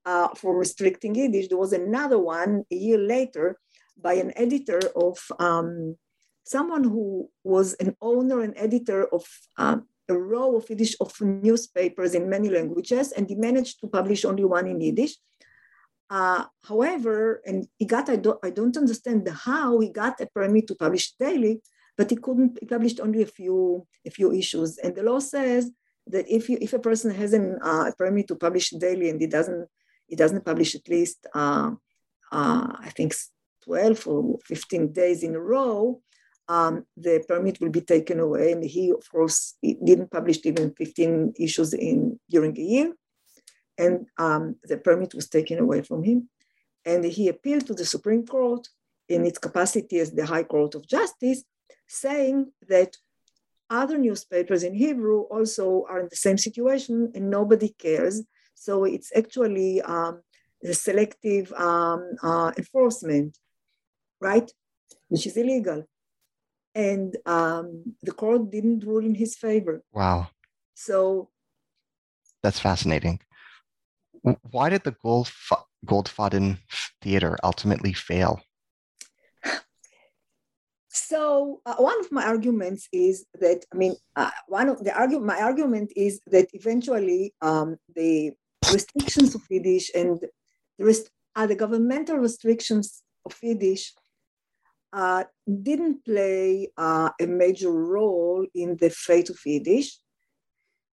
uh, for restricting Yiddish. There was another one a year later by an editor of um, someone who was an owner and editor of um, a row of Yiddish of newspapers in many languages, and he managed to publish only one in Yiddish. Uh, however, and he got, I don't, I don't understand how he got a permit to publish daily, but he couldn't he published only a few a few issues and the law says that if you if a person has an, uh, a permit to publish daily and he doesn't he doesn't publish at least uh, uh, i think 12 or 15 days in a row um, the permit will be taken away and he of course didn't publish even 15 issues in during a year and um, the permit was taken away from him and he appealed to the supreme court in its capacity as the high court of justice saying that other newspapers in Hebrew also are in the same situation and nobody cares. So it's actually um, the selective um, uh, enforcement, right? Which is illegal. And um, the court didn't rule in his favor. Wow. So that's fascinating. Why did the Gold Goldfaden Theater ultimately fail? <sighs> So uh, one of my arguments is that I mean uh, one of the argument my argument is that eventually um, the restrictions of Yiddish and the rest, uh, the governmental restrictions of Yiddish uh, didn't play uh, a major role in the fate of Yiddish.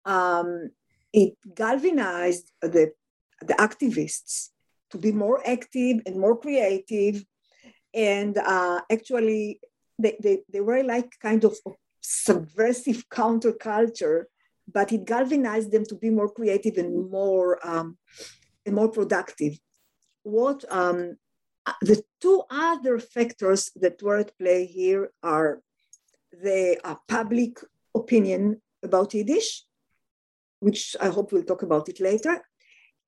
Um, it galvanized the the activists to be more active and more creative and uh, actually they, they, they were like kind of subversive counterculture, but it galvanized them to be more creative and more um, and more productive. What um, the two other factors that were at play here are the uh, public opinion about Yiddish, which I hope we'll talk about it later,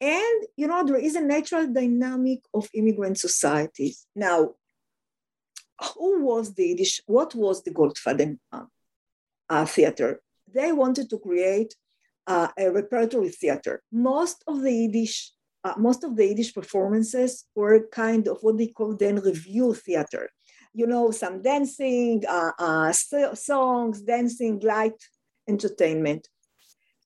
And, you know, there is a natural dynamic of immigrant societies. Now, who was the Yiddish, what was the Goldfaden uh, uh, theater? They wanted to create uh, a repertory theater. Most of the Yiddish, uh, most of the Yiddish performances were kind of what they call then revue theater. You know, some dancing, uh, uh, songs, dancing, light entertainment.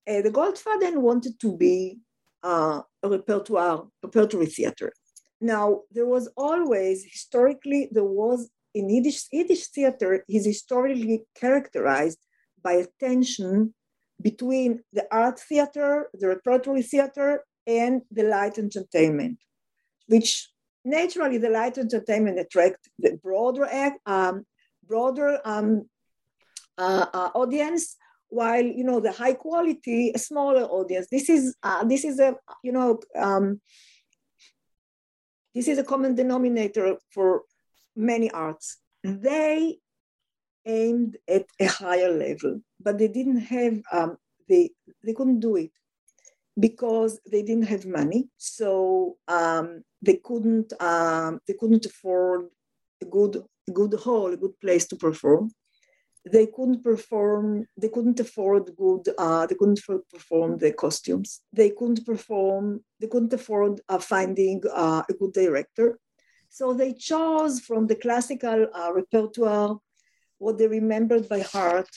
the Goldfaden wanted to be a repertoire, repertory theater. Now, there was always, historically, there was in Yiddish, Yiddish theater is historically characterized by a tension between the art theater, the repertory theater, and the light entertainment, which naturally the light entertainment attract the broader um, broader um, uh, uh, audience, while you know the high quality, a smaller audience. This is uh, this is a you know um, this is a common denominator for many arts. They aimed at a higher level, but they didn't have, um, they, they couldn't do it because they didn't have money. So um, they couldn't, um, they couldn't afford a good, a good hall, a good place to perform. They couldn't perform, they couldn't afford good, uh, they couldn't perform the costumes. They couldn't perform, they couldn't afford uh, finding uh, a good director. So they chose from the classical uh, repertoire what they remembered by heart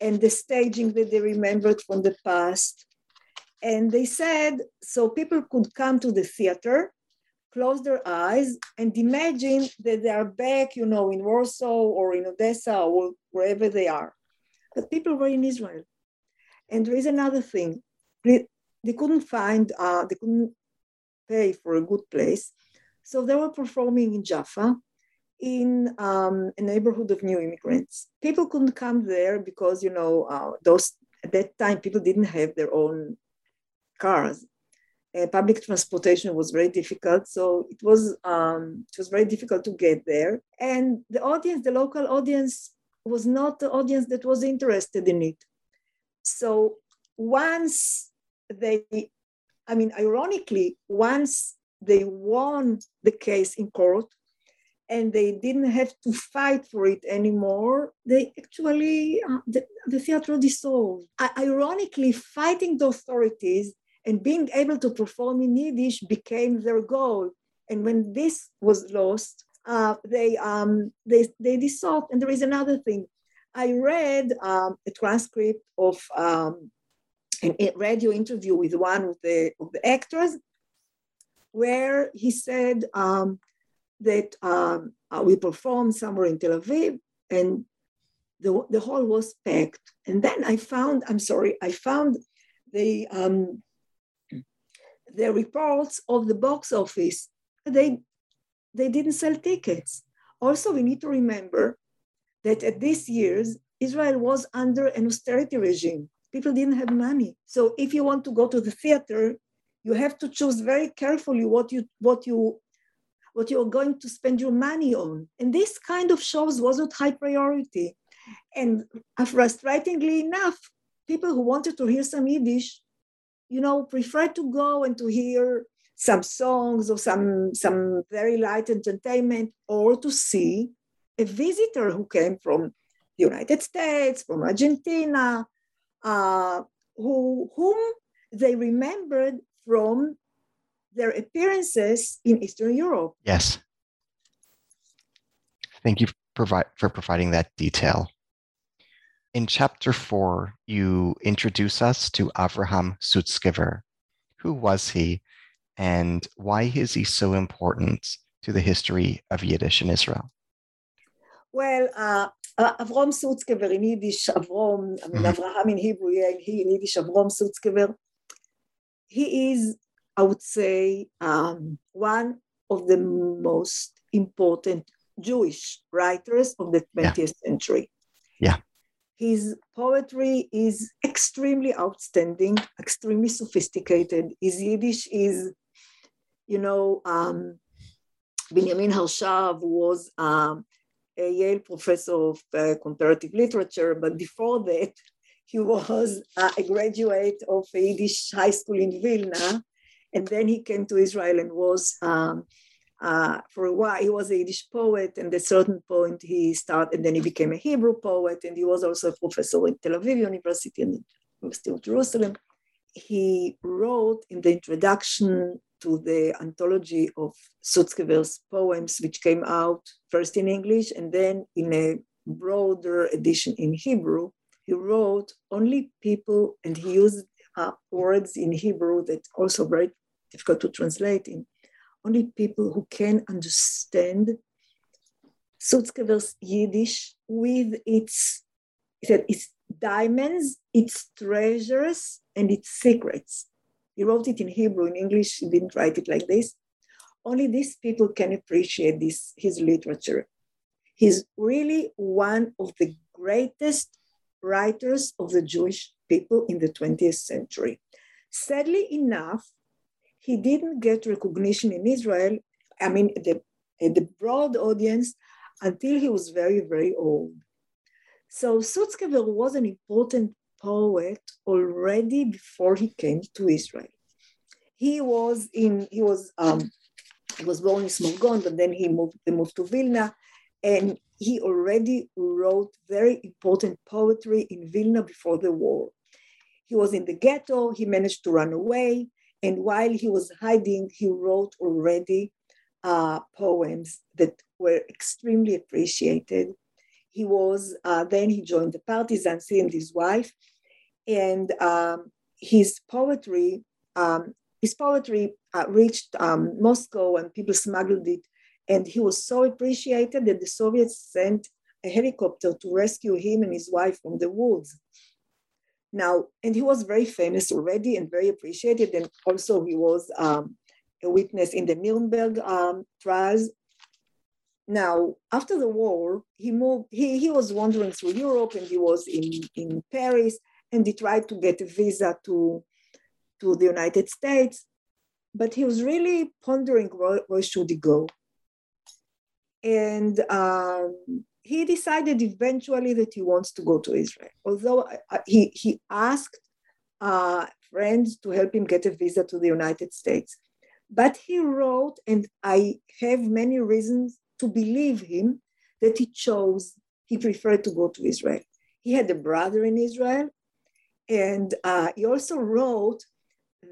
and the staging that they remembered from the past. And they said, so people could come to the theater, close their eyes, and imagine that they are back, you know, in Warsaw or in Odessa or wherever they are. But people were in Israel. And there is another thing. They, couldn't find, uh, they couldn't pay for a good place. So they were performing in Jaffa in um, a neighborhood of new immigrants. People couldn't come there because, you know, uh, those at that time people didn't have their own cars. Uh, public transportation was very difficult, so it was um, it was very difficult to get there. And the audience, the local audience, was not the audience that was interested in it. So once they, I mean, ironically, once they won the case in court and they didn't have to fight for it anymore. They actually, uh, the, the theater dissolved. I, ironically, fighting the authorities and being able to perform in Yiddish became their goal. And when this was lost, uh, they, um, they, they dissolved. And there is another thing. I read um, a transcript of um, a radio interview with one of the, of the actors where he said um, that um, uh, we performed somewhere in Tel Aviv and the, the hall was packed. And then I found, I'm sorry, I found the, um, the reports of the box office. They, they didn't sell tickets. Also, we need to remember that at this year's, Israel was under an austerity regime. People didn't have money. So if you want to go to the theater, you have to choose very carefully what you what you what you're going to spend your money on. And this kind of shows wasn't high priority. And frustratingly enough, people who wanted to hear some Yiddish, you know, prefer to go and to hear some songs or some, some very light entertainment or to see a visitor who came from the United States, from Argentina, uh, who, whom they remembered from their appearances in Eastern Europe. Yes. Thank you for, for providing that detail. In chapter four, you introduce us to Avraham Sutzkever. Who was he, and why is he so important to the history of Yiddish in Israel? Well, uh, uh, Avrom Sutzkever in Yiddish, Avrom, I mean, mm-hmm. Avraham in Hebrew, yeah, he in Yiddish, Avrom Sutzkever he is, I would say, um, one of the most important Jewish writers of the 20th yeah. century. Yeah. His poetry is extremely outstanding, extremely sophisticated. His Yiddish is, you know, um, Benjamin Harshav was um, a Yale professor of uh, comparative literature, but before that, he was uh, a graduate of a Yiddish high school in Vilna, And then he came to Israel and was, um, uh, for a while, he was a Yiddish poet. And at a certain point, he started, and then he became a Hebrew poet. And he was also a professor in Tel Aviv University and University of Jerusalem. He wrote in the introduction to the anthology of Sutzkever's poems, which came out first in English and then in a broader edition in Hebrew. He wrote only people, and he used uh, words in Hebrew that also very difficult to translate in. Only people who can understand Sutzkever's Yiddish with its, its diamonds, its treasures, and its secrets. He wrote it in Hebrew, in English, he didn't write it like this. Only these people can appreciate this, his literature. He's really one of the greatest writers of the Jewish people in the 20th century. Sadly enough, he didn't get recognition in Israel, I mean, the, the broad audience, until he was very, very old. So Sutzkever was an important poet already before he came to Israel. He was in, he was, um, he was born in Smorgon, but then he moved, they moved to Vilna, and he already wrote very important poetry in Vilna before the war. He was in the ghetto, he managed to run away, and while he was hiding, he wrote already uh, poems that were extremely appreciated. He was, uh, then he joined the partisans, he and his wife, and um, his poetry, um, his poetry uh, reached um, Moscow and people smuggled it. And he was so appreciated that the Soviets sent a helicopter to rescue him and his wife from the woods. Now, and he was very famous already and very appreciated. And also, he was um, a witness in the Nuremberg um, trials. Now, after the war, he moved, he, he was wandering through Europe and he was in, in Paris and he tried to get a visa to, to the United States. But he was really pondering where, where should he go. And um, he decided eventually that he wants to go to Israel. Although uh, he, he asked uh, friends to help him get a visa to the United States. But he wrote, and I have many reasons to believe him, that he chose, he preferred to go to Israel. He had a brother in Israel, and uh, he also wrote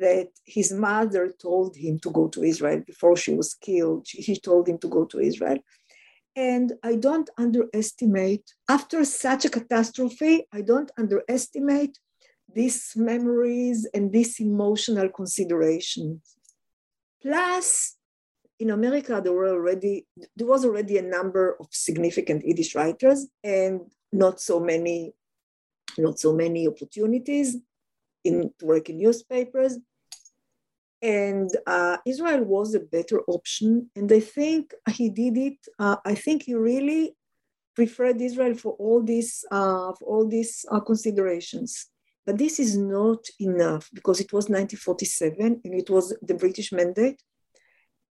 that his mother told him to go to Israel before she was killed. She, he told him to go to Israel. And I don't underestimate, after such a catastrophe, I don't underestimate these memories and these emotional considerations. Plus, in America, there were already there was already a number of significant Yiddish writers and not so many not so many opportunities in to work in newspapers. And uh, Israel was a better option. And I think he did it. Uh, I think he really preferred Israel for all these, uh, for all these uh, considerations. But this is not enough because it was 1947 and it was the British mandate.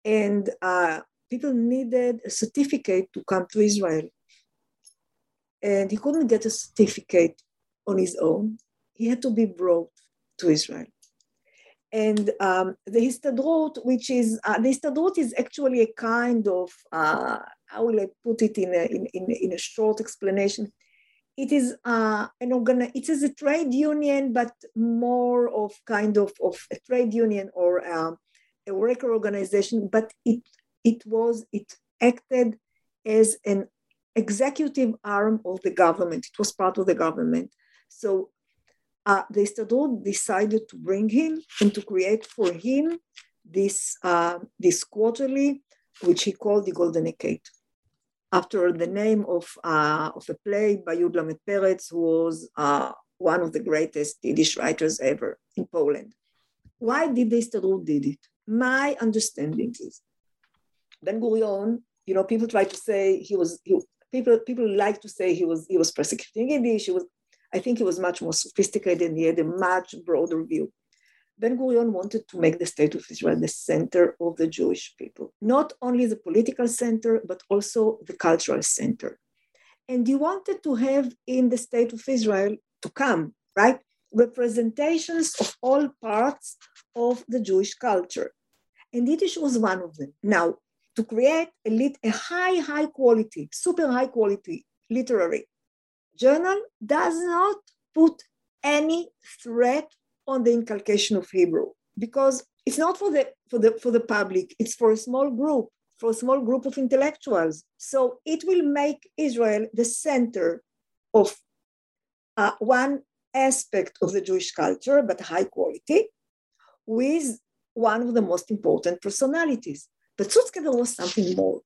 And uh, people needed a certificate to come to Israel. And he couldn't get a certificate on his own. He had to be brought to Israel. And um, the Histadrut, which is, uh, the Histadrut is actually a kind of, uh, how will I put it in a, in, in, in a short explanation? It is uh, an organ, it is a trade union, but more of kind of, of a trade union or um, a worker organization, but it, it was, it acted as an executive arm of the government. It was part of the government. So uh, the Histadrut decided to bring him and to create for him this, uh, this quarterly, which he called the Goldene Keyt, after the name of, uh, of a play by Yud Lamed Peretz, who was uh, one of the greatest Yiddish writers ever in Poland. Why did the Histadrut did it? My understanding is Ben Gurion, you know, people try to say he was, he, people, people like to say he was, he was persecuting Yiddish, he was, I think he was much more sophisticated and he had a much broader view. Ben Gurion wanted to make the state of Israel the center of the Jewish people, not only the political center, but also the cultural center. And he wanted to have in the state of Israel to come, right? Representations of all parts of the Jewish culture. And Yiddish was one of them. Now, to create a, lit, a high, high quality, super high quality literary journal does not put any threat on the inculcation of Hebrew because it's not for the for the for the public it's for a small group for a small group of intellectuals. So it will make israel the center of uh, one aspect of the jewish culture but high quality with one of the most important personalities. But Sutzkever was something more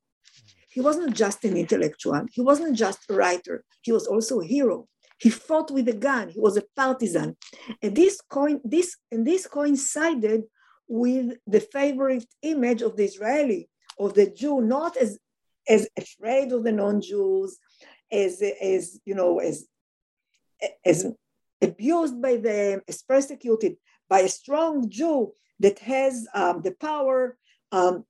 he wasn't just an intellectual he wasn't just a writer he was also a hero he fought with a gun. He was a partisan. And this, coin, this, and this coincided with the favorite image of the Israeli, of the Jew, not as, as afraid of the non-Jews, as, as you know, as, as abused by them, as persecuted by a strong Jew that has um, the power um,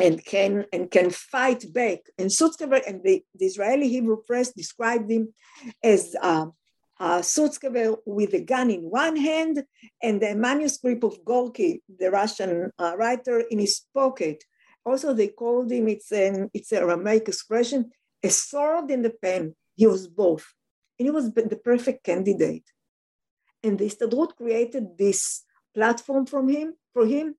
and can and can fight back. And Sutzkever and the, the Israeli Hebrew press described him as um, uh, Sutzkever with a gun in one hand and the manuscript of Gorky, the Russian uh, writer, in his pocket. Also, they called him, it's an it's a Aramaic expression, a sword in the pen. He was both. And he was the perfect candidate. And the Histadrut created this platform from him, for him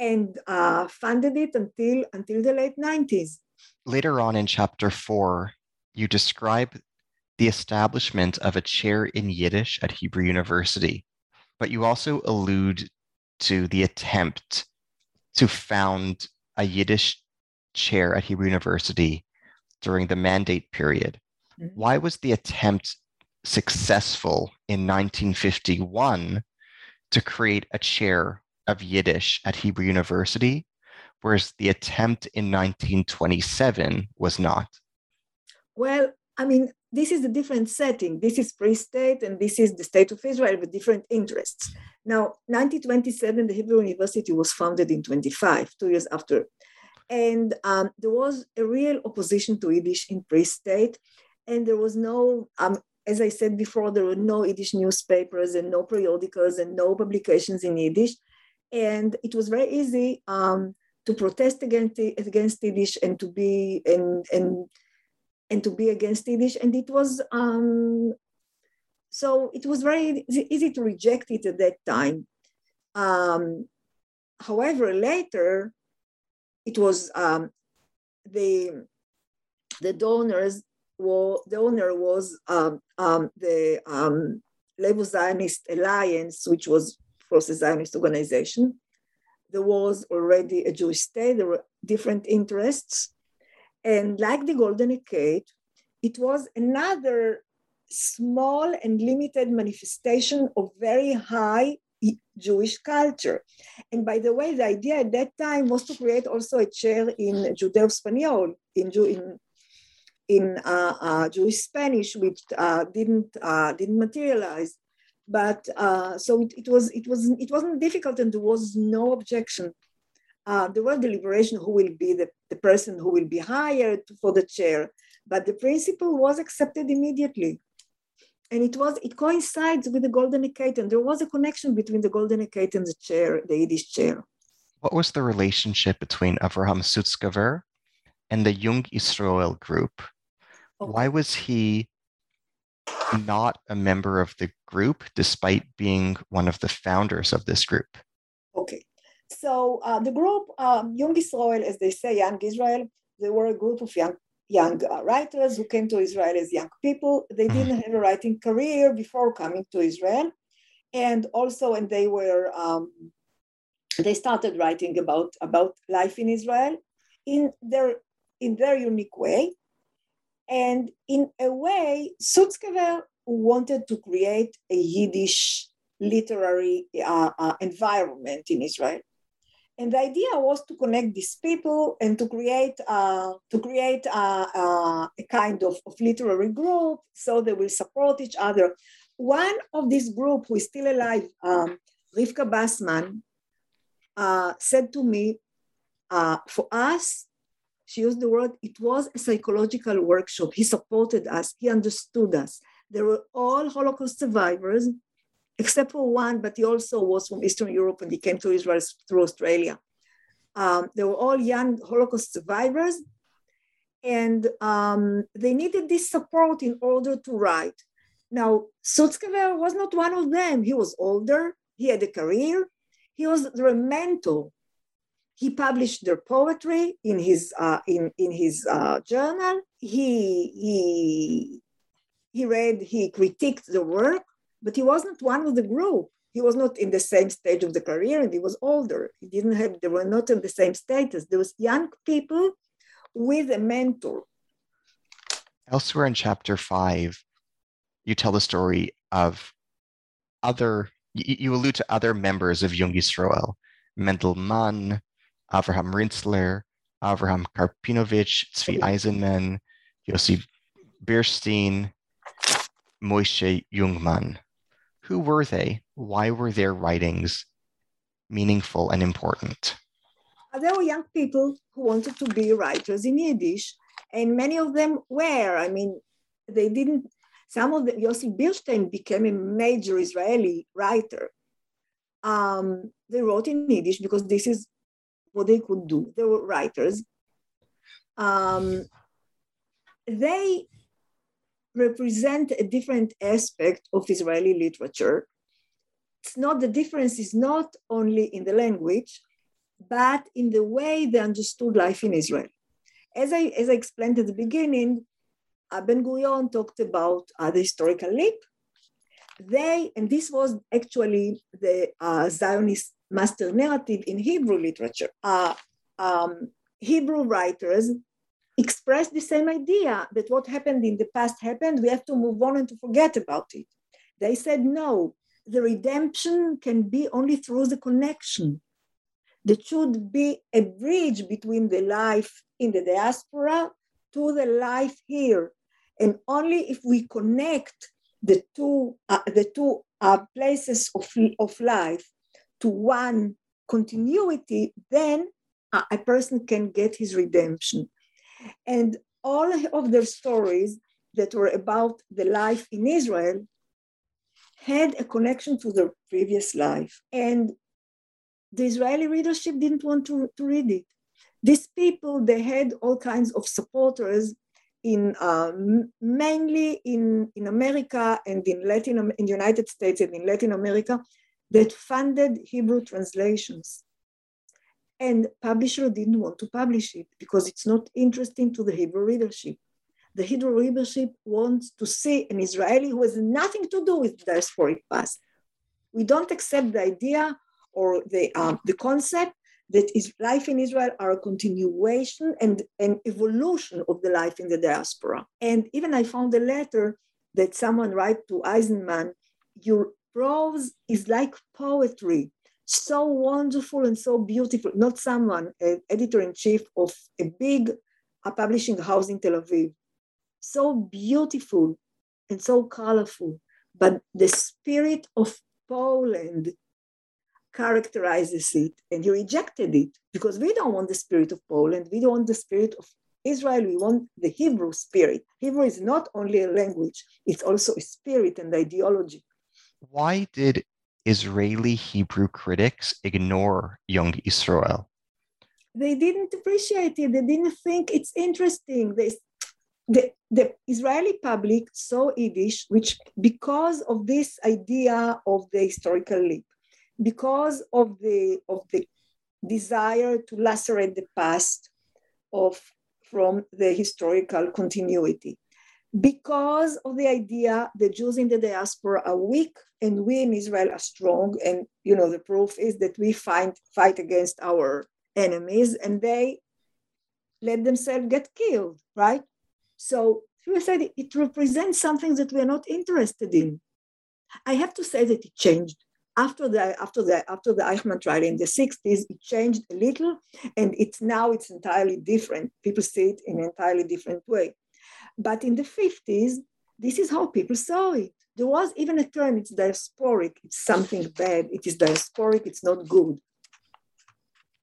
and uh, funded it until, until the late 90s. Later on in chapter four, you describe the establishment of a chair in Yiddish at Hebrew University, but you also allude to the attempt to found a Yiddish chair at Hebrew University during the mandate period. Mm-hmm. Why was the attempt successful in 1951 to create a chair of Yiddish at Hebrew University, whereas the attempt in 1927 was not? Well, I mean, this is a different setting. This is pre-state, and this is the state of Israel with different interests. Now, 1927, the Hebrew University was founded in 25, two years after. And um, there was a real opposition to Yiddish in pre-state. And there was no, um, as I said before, there were no Yiddish newspapers and no periodicals and no publications in Yiddish. And it was very easy um, to protest against, against Yiddish and to be and, and, and to be against Yiddish. And it was um, so it was very easy to reject it at that time. Um, however, later it was um, the the donors were the owner was um, um, the um, Zionist Alliance, which was a Zionist organization. There was already a Jewish state, there were different interests. And like the Golden Decade, it was another small and limited manifestation of very high Jewish culture. And by the way, the idea at that time was to create also a chair in Judeo-Spanish, in, in, in uh, uh, Jewish Spanish, which uh, didn't, uh, didn't materialize but uh, so it, it, was it was it wasn't difficult and there was no objection. Uh, there was deliberation who will be the, the person who will be hired for the chair but the principle was accepted immediately. And it was it coincides with the golden decade and there was a connection between the golden decade and the chair the yiddish chair. What was the relationship between avraham sutzkever and the jung israel group? Okay. why was he not a member of the group despite being one of the founders of this group? Okay. So uh, the group, um, Young Israel, as they say, Young Israel, they were a group of young young uh, writers who came to Israel as young people. They mm-hmm. didn't have a writing career before coming to Israel, and also, and they were um, they started writing about about life in Israel in their in their unique way. And in a way, Sutzkever wanted to create a Yiddish literary uh, uh, environment in Israel. And the idea was to connect these people and to create uh, to create uh, uh, a kind of, of literary group so they will support each other. One of this group who is still alive, um, Rivka Bassman, uh, said to me, for us, she used the word, it was a psychological workshop. He supported us, he understood us. They were all Holocaust survivors, except for one, but he also was from Eastern Europe and he came to Israel through Australia. Um, they were all young Holocaust survivors, and um, they needed this support in order to write. Now, Sutzkever was not one of them. He was older, he had a career, he was their mentor. He published their poetry in his, uh, in, in his uh, journal. He, he, he read, he critiqued the work, but he wasn't one of the group. He was not in the same stage of the career and he was older. He didn't have, they were not in the same status. There was young people with a mentor. Elsewhere in chapter five, you tell the story of other, you, you allude to other members of Jung Yisroel, Mendel Mann, Avraham Rinzler, Avraham Karpinovich, Zvi oh, Eisenman, Yossi Birstein, Moshe Jungmann. Who were they? Why were their writings meaningful and important? There were young people who wanted to be writers in Yiddish, and many of them were. I mean, they didn't some of the, Yossi Birstein became a major Israeli writer. Um, they wrote in Yiddish because this is what they could do. They were writers. Um, they represent a different aspect of Israeli literature. It's not the difference is not only in the language, but in the way they understood life in Israel. As I, as I explained at the beginning, Ben Gurion talked about uh, the historical leap. They, and this was actually the uh, Zionist master narrative in Hebrew literature. Uh, um, Hebrew writers expressed the same idea that what happened in the past happened, we have to move on and to forget about it. They said, no, the redemption can be only through the connection. There should be a bridge between the life in the diaspora to the life here. And only if we connect the two, uh, the two uh, places of, of life to one continuity, then uh, a person can get his redemption. And all of their stories that were about the life in Israel had a connection to their previous life. And the Israeli readership didn't want to, to read it. These people, they had all kinds of supporters in um, mainly in, in America and in Latin in the United States and in Latin America that funded Hebrew translations. And publisher didn't want to publish it because it's not interesting to the Hebrew readership. The Hebrew readership wants to see an Israeli who has nothing to do with the diasporic past. We don't accept the idea or the, um, the concept that is life in Israel are a continuation and an evolution of the life in the diaspora. And even I found a letter that someone write to Eisenman, your prose is like poetry, so wonderful and so beautiful. Not someone, editor-in-chief of a big a publishing house in Tel Aviv. So beautiful and so colorful. But the spirit of Poland characterizes it and he rejected it because we don't want the spirit of Poland, we don't want the spirit of Israel, we want the Hebrew spirit. Hebrew is not only a language, it's also a spirit and ideology. Why did Israeli Hebrew critics ignore young Israel? They didn't appreciate it, they didn't think it's interesting. They, the, the Israeli public saw Yiddish, which because of this idea of the historical leap, because of the of the desire to lacerate the past of from the historical continuity because of the idea the jews in the diaspora are weak and we in israel are strong and you know the proof is that we find fight against our enemies and they let themselves get killed right so we said it represents something that we're not interested in i have to say that it changed after the after the after the Eichmann trial in the 60s, it changed a little, and it's now it's entirely different. People see it in an entirely different way. But in the 50s, this is how people saw it. There was even a term, it's diasporic, it's something bad, it is diasporic, it's not good.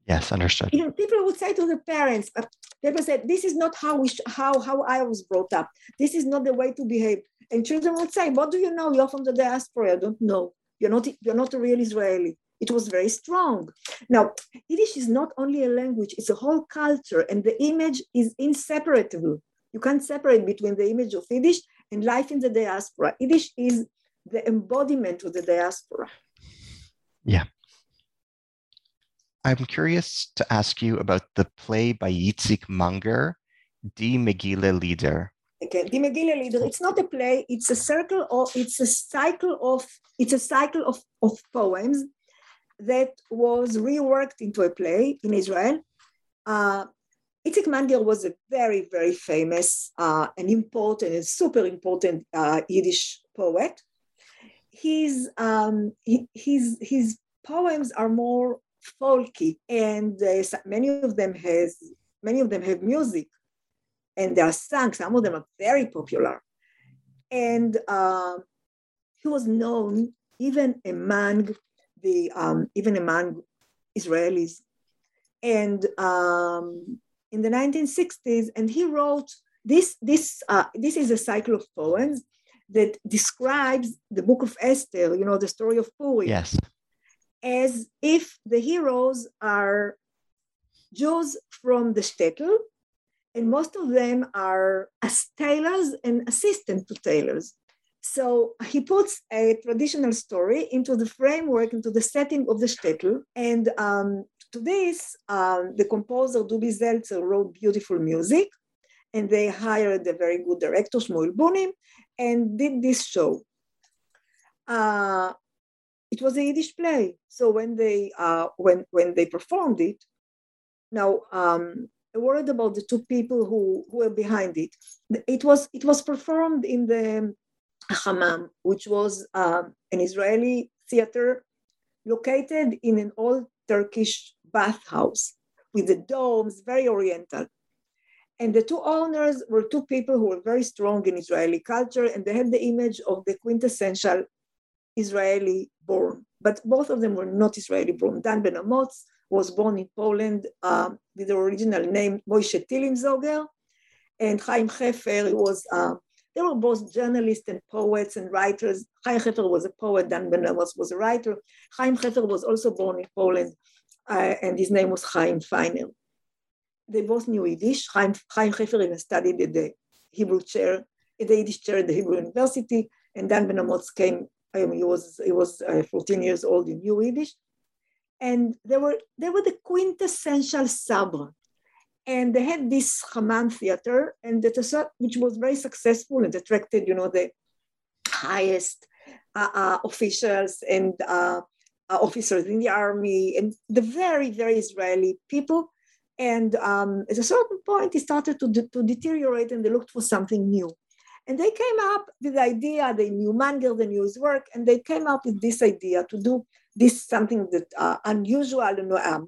Yes, understood. You know, people would say to the parents, uh, people said, this is not how we sh- how how I was brought up. This is not the way to behave. And children would say, what do you know? You're from the diaspora, I don't know You're not, you're not a real Israeli. It was very strong. Now, Yiddish is not only a language, it's a whole culture, and the image is inseparable. You can't separate between the image of Yiddish and life in the diaspora. Yiddish is the embodiment of the diaspora. Yeah. I'm curious to ask you about the play by Yitzik Manger, Die Megillah Lieder. Okay, Die Megillah Lieder. It's not a play. It's a circle of. It's a cycle of. It's a cycle of, of poems that was reworked into a play in Israel. Uh, Itzik Manger was a very, very famous uh, and important and super important uh, Yiddish poet. His, um, his, his poems are more folky and uh, many of them has many of them have music and they are sung some of them are very popular and uh, he was known even among the um, even among Israelis. And um, in the 1960s, and he wrote this. This uh, this is a cycle of poems that describes the book of Esther. You know the story of Purim. Yes. As if the heroes are Jews from the shtetl, and most of them are as tailors and assistant to tailors. So he puts a traditional story into the framework, into the setting of the shtetl. And um, to this, um, the composer Dubi Zeltzer wrote beautiful music, and they hired a very good director, Shmuel Bunim, and did this show. Uh, it was a Yiddish play. So when they uh, when when they performed it, now um, a word about the two people who, who were behind it. It was it was performed in the Hammam, which was um, an Israeli theater located in an old Turkish bathhouse with the domes, very oriental. And the two owners were two people who were very strong in Israeli culture, and they had the image of the quintessential Israeli born. But both of them were not Israeli born. Dan Ben Amotz was born in Poland um, with the original name Moshe Tehilimzeiger, and Chaim Hefer was uh, they were both journalists and poets and writers. Chaim Hefer was a poet, Dan Ben Amotz was a writer. Chaim Hefer was also born in Poland, uh, and his name was Chaim Feiner. They both knew Yiddish. Chaim, Chaim studied at the Hebrew chair, at the Yiddish chair at the Hebrew University, and Dan Ben Amotz came, he was, he was uh, 14 years old, he knew Yiddish. And they were, they were the quintessential Sabra and they had this Hammam theater, and that which was very successful and attracted, you know, the highest uh, uh, officials and uh, officers in the army and the very, very Israeli people. And um, at a certain point, it started to, de- to deteriorate, and they looked for something new. And they came up with the idea, they knew Manger, they knew his work, and they came up with this idea to do this something that uh, unusual, know, um,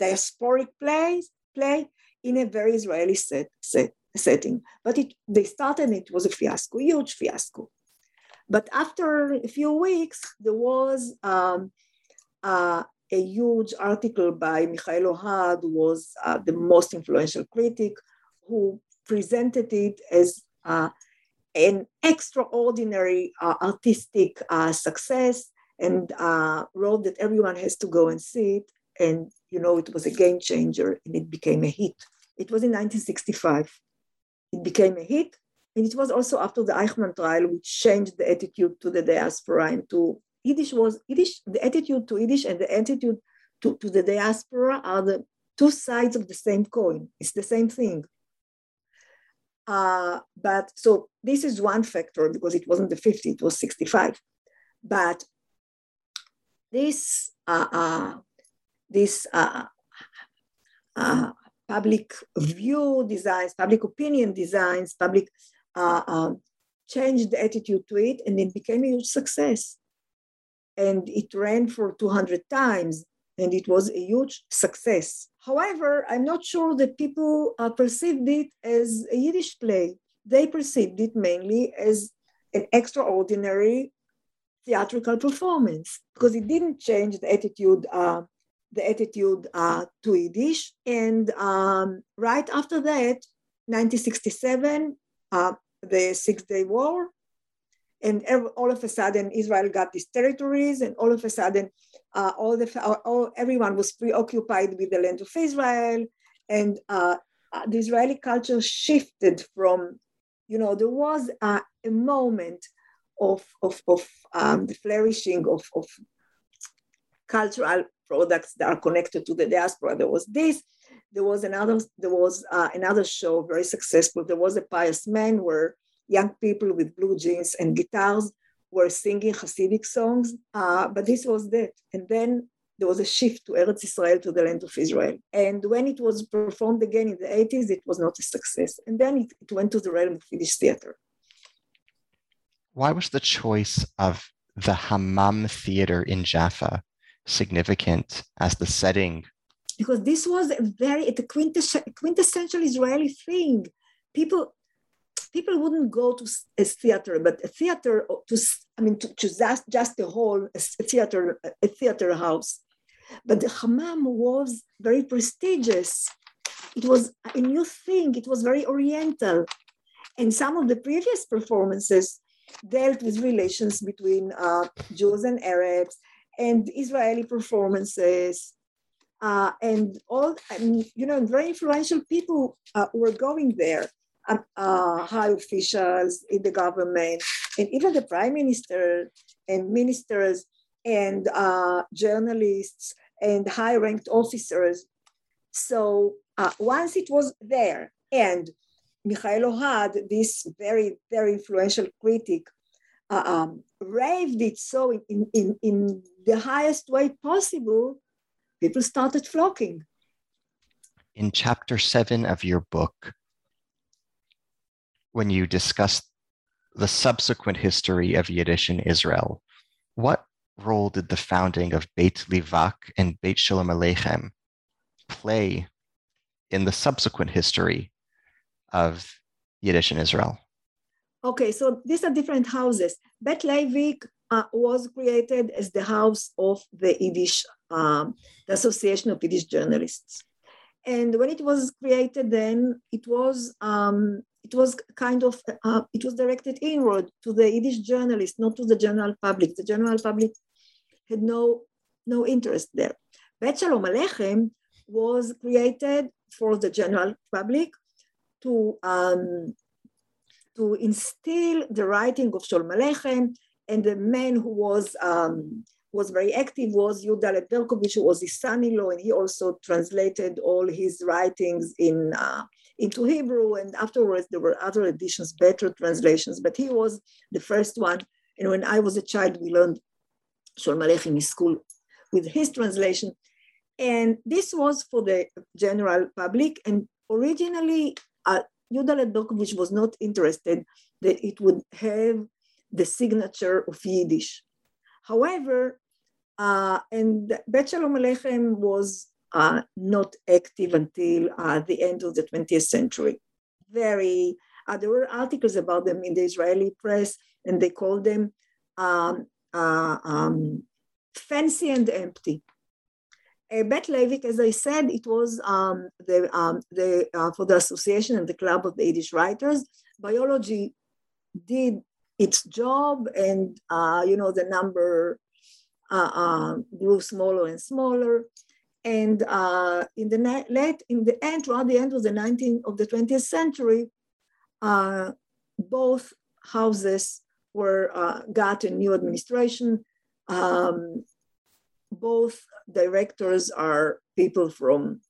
diasporic plays, play in a very Israeli set, set, setting. But it, they started, it was a fiasco, huge fiasco. But after a few weeks, there was um, uh, a huge article by Michael Ohad, who was uh, the most influential critic, who presented it as uh, an extraordinary uh, artistic uh, success and uh, wrote that everyone has to go and see it. And, you know, it was a game changer and it became a hit. It was in 1965. It became a hit. And it was also after the Eichmann trial, which changed the attitude to the diaspora and to Yiddish was Yiddish, the attitude to Yiddish and the attitude to, to the diaspora are the two sides of the same coin. It's the same thing. Uh, but so this is one factor because it wasn't the 50, it was 65. But this uh, uh, this uh, uh, public view designs, public opinion designs, public uh, changed the attitude to it, and it became a huge success. And it ran for 200 times, and it was a huge success. However, I'm not sure that people uh, perceived it as a Yiddish play. They perceived it mainly as an extraordinary theatrical performance because it didn't change the attitude uh, the attitude uh, to Yiddish. And um, right after that, 1967, uh, the Six Day War, and all of a sudden Israel got these territories, and all of a sudden, uh, all the all, everyone was preoccupied with the land of Israel, and uh, uh, the Israeli culture shifted from, you know, there was a, moment of of, of um, the flourishing of, of cultural products that are connected to the diaspora. There was this. There was another. There was uh, another show very successful. There was a pious man where young people with blue jeans and guitars were singing Hasidic songs, uh, but this was that. And then there was a shift to Eretz Israel, to the land of Israel. And when it was performed again in the 80s, it was not a success. And then it, it went to the realm of Yiddish theater. Why was the choice of the Hammam Theater in Jaffa significant as the setting? Because this was a very, a quintessential Israeli thing. People people wouldn't go to a theater, but a theater to I mean to, to just just a whole a theater a theater house. But the hammam was very prestigious. It was a new thing. It was very oriental, and some of the previous performances dealt with relations between uh, Jews and Arabs and Israeli performances. Uh, and all, and, you know, very influential people uh, were going there uh, high officials in the government, and even the prime minister and ministers and uh, journalists and high ranked officers. So uh, once it was there, and Michael Ohad, this very, very influential critic, uh, um, raved it so in, in, in the highest way possible, people started flocking. In chapter seven of your book, when you discuss the subsequent history of Yiddish in Israel, what role did the founding of Beit Leivick and Beit Sholem Aleichem play in the subsequent history of Yiddish in Israel? Okay, so these are different houses. Beit Leivick uh, was created as the house of the Yiddish, um, the Association of Yiddish Journalists. And when it was created, then it was um, it was kind of uh, it was directed inward to the Yiddish journalists, not to the general public. The general public had no no interest there. Bet Shalom Aleichem was created for the general public to um, to instill the writing of Shalom Aleichem, and the man who was um, was very active was Yudalet Berkovich, who was his son-in-law, and he also translated all his writings in uh, into Hebrew. And afterwards, there were other editions, better translations, but he was the first one. And when I was a child, we learned Sholem Aleichem in school with his translation. And this was for the general public. And originally, uh, Berkovich was not interested that it would have the signature of Yiddish. However, uh, and Bet Shalom Aleichem was uh, not active until uh, the end of the 20th century. Very, uh, there were articles about them in the Israeli press, and they called them um, uh, um, fancy and empty. Uh, Bet Leivick, as I said, it was um, the, um, the, uh, for the association and the club of the Yiddish writers. Biology did its job, and you know the number uh, uh, grew smaller and smaller. And uh, in the late, in the end, throughout the end of the 19th of the 20th century, uh, both houses were uh, got a new administration. Um, both directors are people from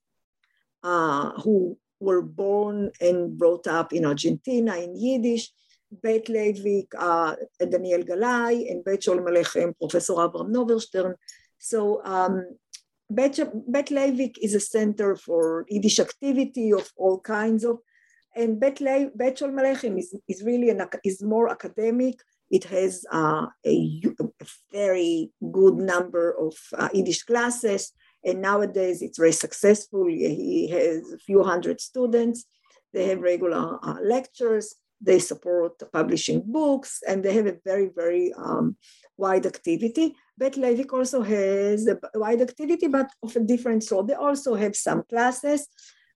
uh, who were born and brought up in Argentina in Yiddish. Beit Leivick, uh, Daniel Galai, and Beit Sholem Aleichem, Professor Abraham Novershtern. So um, Bet, Bet is a center for Yiddish activity of all kinds of, and Bet, Le, Bet Sholem Aleichem is, is really an, is more academic. It has uh, a, a, very good number of uh, Yiddish classes, and nowadays it's very successful. He has a few hundred students. They have regular uh, lectures. They support publishing books and they have a very, very um, wide activity. Bet Leivick also has a wide activity, but of a different sort. They also have some classes,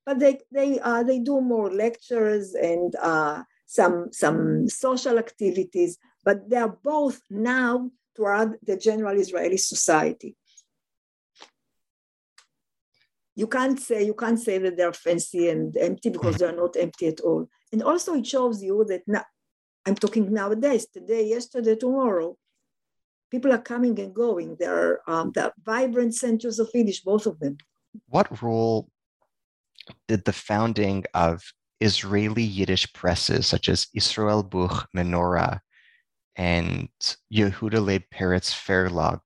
but they, they, uh, they do more lectures and uh, some, some social activities, but they are both now toward the general Israeli society. You can't say you can't say that they're fancy and empty because they're not empty at all. And also it shows you that now, I'm talking nowadays, today, yesterday, tomorrow. People are coming and going. There are um, the vibrant centers of Yiddish, both of them. What role did the founding of Israeli Yiddish presses such as Israel Buch Menorah and Yehuda Leib Peretz Verlag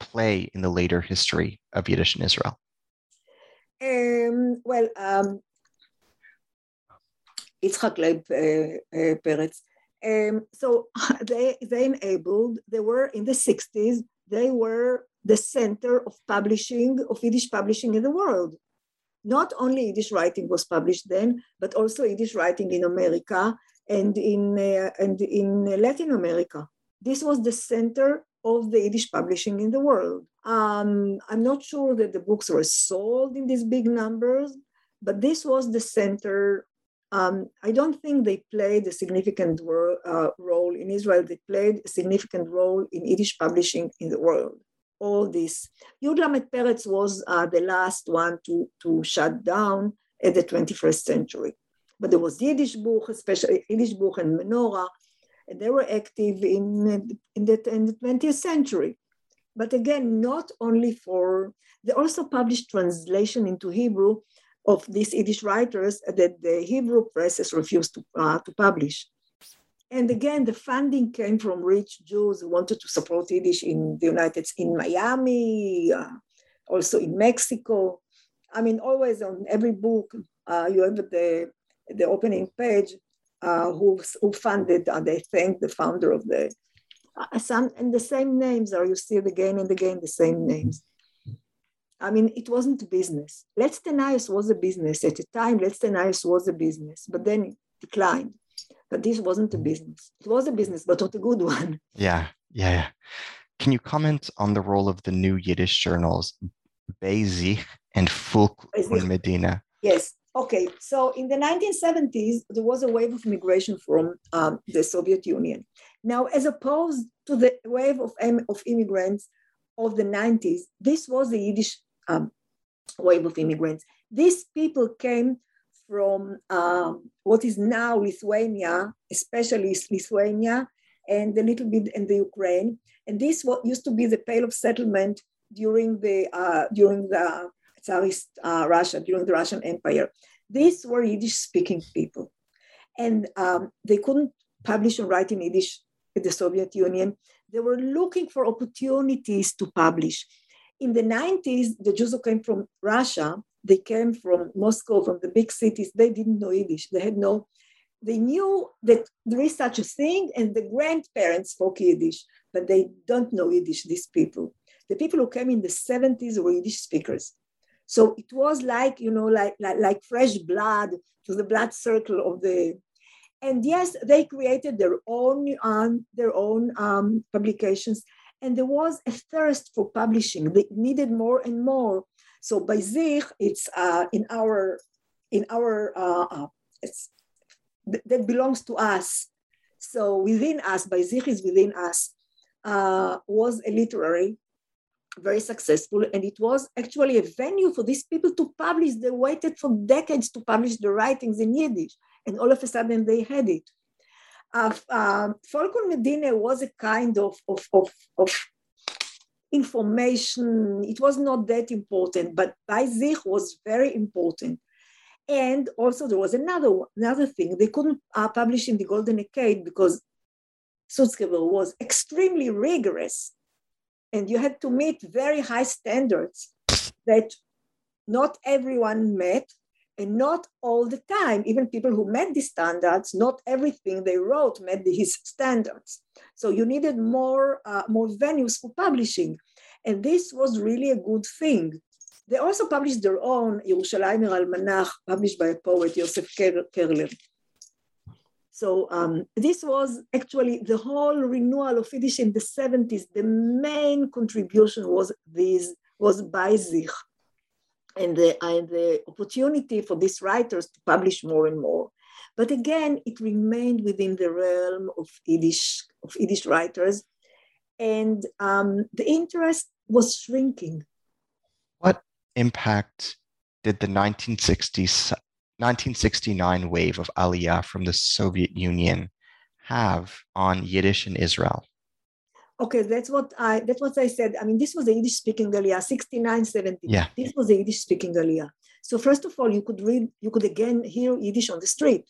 play in the later history of Yiddish in Israel? Um, well, um, Yitzhak Leib Peretz. Um, so <laughs> they, they enabled, they were in the 60s, they were the center of publishing, of Yiddish publishing in the world. Not only Yiddish writing was published then, but also Yiddish writing in America and in, uh, and in Latin America. This was the center of the Yiddish publishing in the world. Um, I'm not sure that the books were sold in these big numbers, but this was the center. Um, I don't think they played a significant uh, role in Israel. They played a significant role in Yiddish publishing in the world. All this. Yud Lamed Peretz was uh, the last one to, to shut down at the 21st century. But there was Yiddish book, especially Yiddish book and Menorah, and they were active in, in, the, in the 20th century. But again, not only for, they also published translation into Hebrew of these Yiddish writers that the Hebrew presses refused to, uh, to publish. And again, the funding came from rich Jews who wanted to support Yiddish in the United States, in Miami, uh, also in Mexico. I mean, always on every book, uh, you have the, the opening page, uh, who, who funded, uh, they thank the founder of the, uh, some, and the same names are, you see it again and again, the same names. I mean, it wasn't a business. Letste Nayes was a business. At the time, Letste Nayes was a business, but then it declined. But this wasn't a business. It was a business, but not a good <laughs> one. Yeah, yeah, yeah. Can you comment on the role of the new Yiddish journals, Bezich and Fulk und Medina? Yes. Okay. So in the 1970s, there was a wave of migration from um, the Soviet Union. Now, as opposed to the wave of, of immigrants of the 90s, this was the Yiddish um, wave of immigrants. These people came from um, what is now Lithuania, especially Lithuania, and a little bit in the Ukraine. And this what used to be the pale of settlement during the uh, during the Tsarist uh, Russia, during the Russian Empire. These were Yiddish-speaking people, and um, they couldn't publish and write in Yiddish in the Soviet Union. They were looking for opportunities to publish. In the 90s, the Jews who came from Russia, they came from Moscow, from the big cities, they didn't know Yiddish. They had no, they knew that there is such a thing, and the grandparents spoke Yiddish, but they don't know Yiddish, these people. The people who came in the 70s were Yiddish speakers. So it was like, you know, like, like, like fresh blood to the blood circle of the, and yes, they created their own, um, their own um, publications. And there was a thirst for publishing. They needed more and more. So by Zich, it's uh, in our, in our, uh, uh, it's, that belongs to us. So within us, by Zich is within us, uh, was a literary very successful. And it was actually a venue for these people to publish. They waited for decades to publish the writings in Yiddish. And all of a sudden they had it. Uh, uh, und Medina was a kind of, of, of, of information. It was not that important, but Baizich was very important. And also there was another another thing. They couldn't uh, publish in the Golden Decade because Sutzkever was extremely rigorous and you had to meet very high standards that not everyone met and not all the time even people who met these standards not everything they wrote met his standards so you needed more uh, more venues for publishing and this was really a good thing they also published their own Yerushalayim Almanach, published by a poet, Yosef Kerler. So um, this was actually the whole renewal of Yiddish in the 70s. The main contribution was this, was Bei Zich. And the, and the opportunity for these writers to publish more and more. But again, it remained within the realm of Yiddish, of Yiddish writers, and um, the interest was shrinking. What impact did the 1960s, 1969 wave of Aliyah from the Soviet Union have on Yiddish in Israel? Okay, that's what I that's what I said. I mean, this was a Yiddish speaking Aliyah, 69, 70. Yeah. This was a Yiddish speaking Aliyah. So first of all, you could read, you could again hear Yiddish on the street.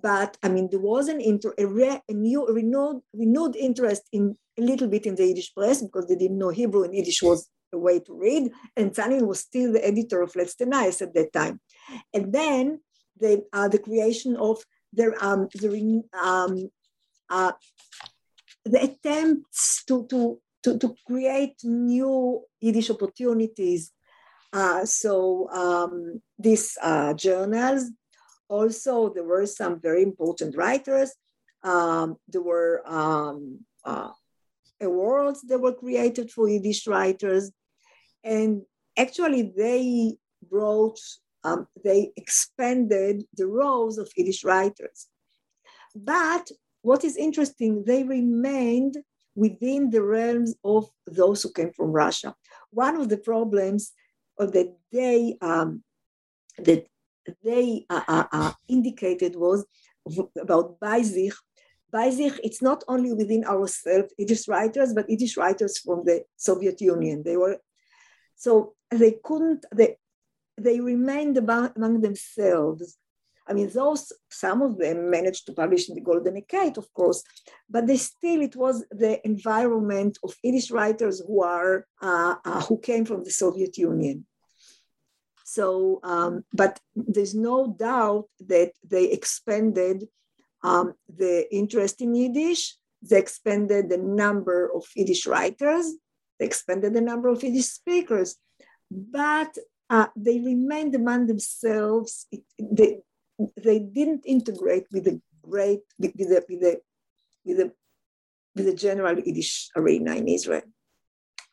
But I mean, there was an inter, a, re, a new renewed, renewed interest in a little bit in the Yiddish press because they didn't know Hebrew and Yiddish was a way to read. And Tzanin was still the editor of Letste Nayes at that time. And then the, uh, the creation of the, um, the, um, uh, the attempts to, to, to, to create new Yiddish opportunities. Uh, so um, these uh, journals, also there were some very important writers. Um, there were um, uh, awards that were created for Yiddish writers. And actually they brought, um, they expanded the roles of Yiddish writers. But what is interesting, they remained within the realms of those who came from Russia. One of the problems that they um, that they uh, uh, uh, indicated was about Beizich. Beizich, it's not only within ourselves, Yiddish writers, but Yiddish writers from the Soviet Union. They were so they couldn't they they remained among themselves I mean, those, some of them managed to publish in the Golden Age, of course, but they still, it was the environment of Yiddish writers who are, uh, uh, who came from the Soviet Union. So, um, but there's no doubt that they expanded um, the interest in Yiddish. They expanded the number of Yiddish writers. They expanded the number of Yiddish speakers. But uh, they remained among themselves. It, they, they didn't integrate with the great with the with the with the, with the general Yiddish arena in Israel.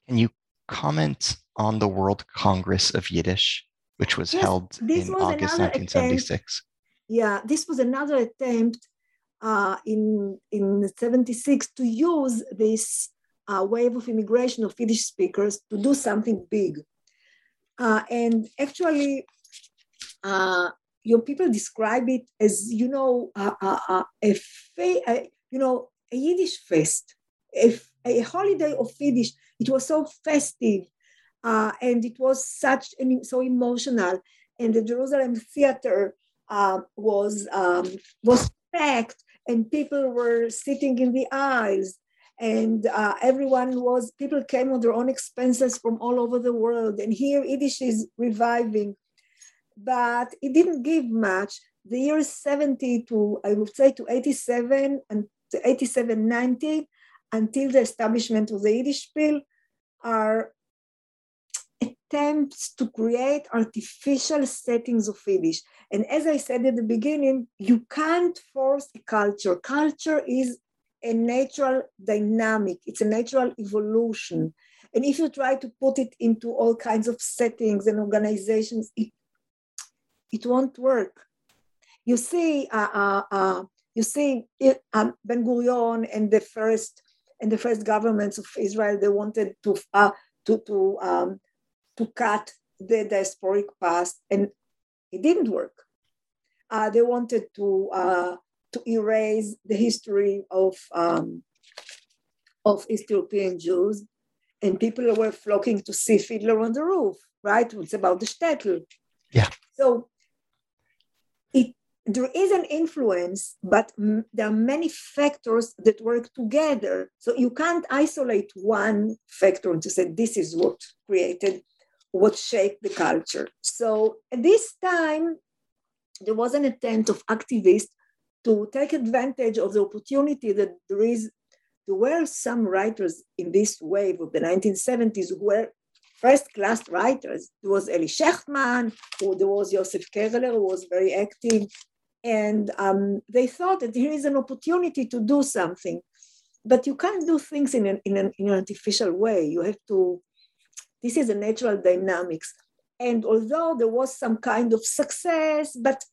Can you comment on the World Congress of Yiddish, which was yes, held in was August 1976? Attempt, yeah, this was another attempt uh, in in 76 to use this uh, wave of immigration of Yiddish speakers to do something big. Uh, and actually, uh, your people describe it as you know a, a, a, a you know a Yiddish fest, a, a holiday of Yiddish. It was so festive, uh, and it was such and so emotional. And the Jerusalem theater uh, was um, was packed, and people were sitting in the aisles, and uh, everyone was people came on their own expenses from all over the world. And here Yiddish is reviving but it didn't give much. The years 70 to, I would say, to 87 and to 87, 90, until the establishment of the Yiddish Bill, are attempts to create artificial settings of Yiddish. And as I said at the beginning, you can't force a culture. Culture is a natural dynamic, it's a natural evolution. And if you try to put it into all kinds of settings and organizations, it it won't work. You see, uh, uh, uh, you see, it, um, Ben Gurion and the first and the first governments of Israel, they wanted to uh, to to um, to cut the diasporic past, and it didn't work. Uh, they wanted to uh, to erase the history of um, of East European Jews, and people were flocking to see Fiddler on the Roof. Right? It's about the shtetl. Yeah. So there is an influence, but m- there are many factors that work together. So you can't isolate one factor and to say this is what created, what shaped the culture. So at this time, there was an attempt of activists to take advantage of the opportunity that there is. There were some writers in this wave of the 1970s who were first class writers. There was Eli Shechtman, who, there was Joseph Kerler, who was very active and um, they thought that here is an opportunity to do something. But you can't do things in an, in, an, in an artificial way. You have to, this is a natural dynamics. And although there was some kind of success, but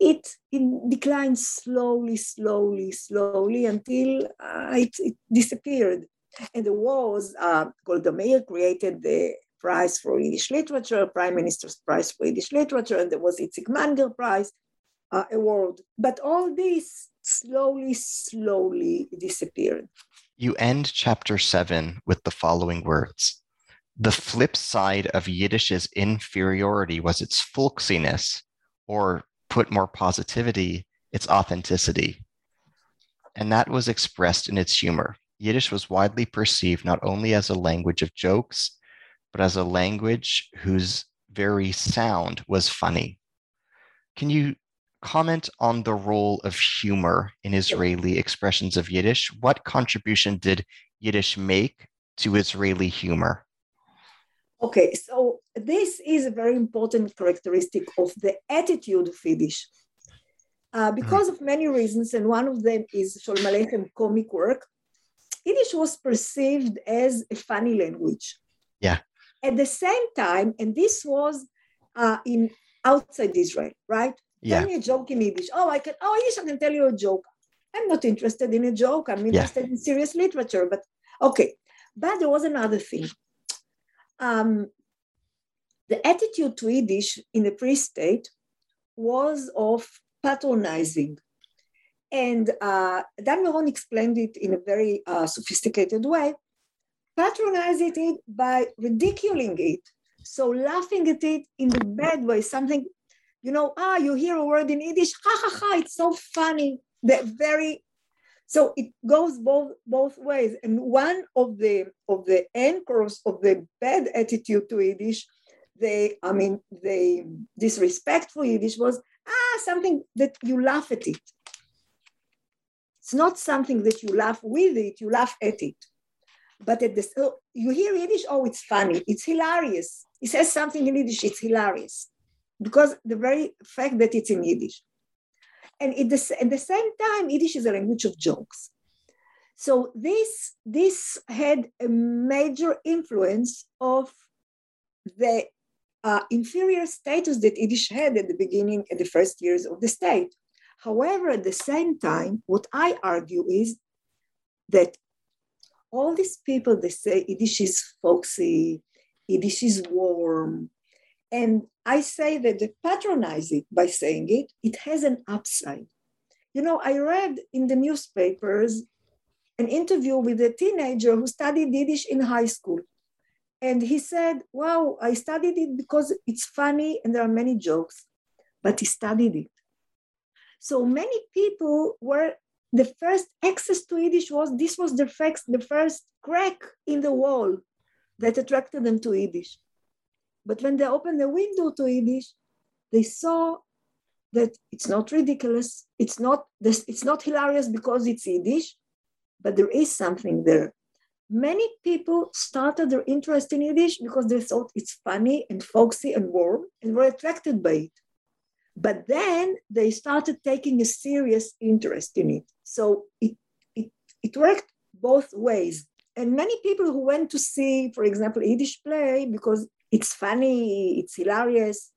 it, it declined slowly, slowly, slowly until uh, it, it, disappeared. And there was, uh, Golda Meir created the Prize for Yiddish Literature, Prime Minister's Prize for Yiddish Literature, and there was Itzik Manger Prize uh, award. But all this slowly, slowly disappeared. You end chapter seven with the following words. The flip side of Yiddish's inferiority was its folksiness, or put more positivity, its authenticity. And that was expressed in its humor. Yiddish was widely perceived not only as a language of jokes, but as a language whose very sound was funny. Can you comment on the role of humor in Israeli expressions of Yiddish? What contribution did Yiddish make to Israeli humor? Okay, so this is a very important characteristic of the attitude of Yiddish. Uh, hmm. because mm. of many reasons, and one of them is Sholem Aleichem comic work, Yiddish was perceived as a funny language. Yeah. At the same time, and this was uh, in outside Israel, right? Yeah. Tell me a joke in Yiddish. Oh, I can. Oh, yes, I can tell you a joke. I'm not interested in a joke. I'm interested yeah. in serious literature. But okay. But there was another thing. Um, the attitude to Yiddish in the pre-state was of patronizing. And uh, Dan Miron explained it in a very uh, sophisticated way patronizing it by ridiculing it. So laughing at it in the bad way, something, you know, ah, you hear a word in Yiddish, ha ha ha, it's so funny. That very so it goes both both ways. And one of the of the anchors of the bad attitude to Yiddish, they, I mean, the disrespectful Yiddish was ah something that you laugh at it. It's not something that you laugh with it, you laugh at it. But at this, oh, you hear Yiddish, oh, it's funny, it's hilarious. He says something in Yiddish, it's hilarious. Because the very fact that it's in Yiddish. And at the, at the same time, Yiddish is a language of jokes. So this, this had a major influence of the uh, inferior status that Yiddish had at the beginning, at the first years of the state. However, at the same time, what I argue is that all these people they say Yiddish is folksy, Yiddish is warm. And I say that they patronize it by saying it, it has an upside. You know, I read in the newspapers an interview with a teenager who studied Yiddish in high school. And he said, Wow, I studied it because it's funny and there are many jokes, but he studied it. So many people were the first access to Yiddish was this was the first, the first crack in the wall that attracted them to Yiddish. But when they opened the window to Yiddish, they saw that it's not ridiculous, it's not this, it's not hilarious because it's Yiddish, but there is something there. Many people started their interest in Yiddish because they thought it's funny and folksy and warm and were attracted by it. But then they started taking a serious interest in it. So it, it, it worked both ways. And many people who went to see, for example, Yiddish play because it's funny, it's hilarious,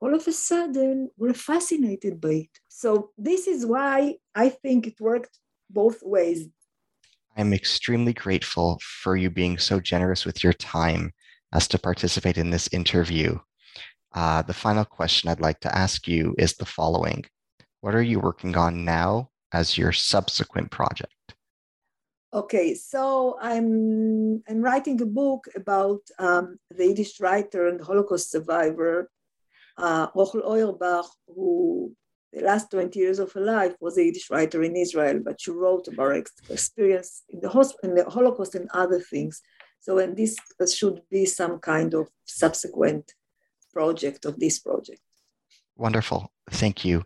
all of a sudden were fascinated by it. So this is why I think it worked both ways. I'm extremely grateful for you being so generous with your time as to participate in this interview. Uh, the final question I'd like to ask you is the following What are you working on now as your subsequent project? Okay, so I'm I'm writing a book about um, the Yiddish writer and Holocaust survivor, uh, Rochel Auerbach, who the last 20 years of her life was a Yiddish writer in Israel, but she wrote about her experience in the, in the Holocaust and other things. So, and this should be some kind of subsequent project of this project. Wonderful. Thank you.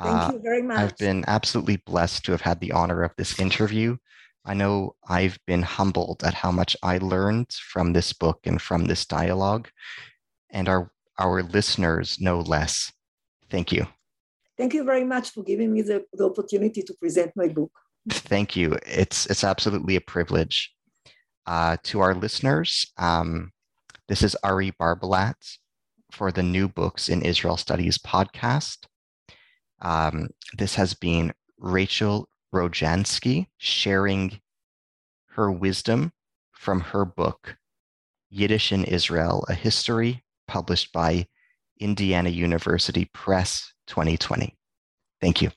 Thank uh, you very much. I've been absolutely blessed to have had the honor of this interview. I know I've been humbled at how much I learned from this book and from this dialogue, and our, our listeners no less. Thank you. Thank you very much for giving me the, the opportunity to present my book. Thank you. It's, it's absolutely a privilege. Uh, to our listeners, um, this is Ari Barbalat for the New Books in Israel Studies podcast. Um, this has been Rachel Rojanski sharing her wisdom from her book, Yiddish in Israel, a history published by Indiana University Press 2020. Thank you.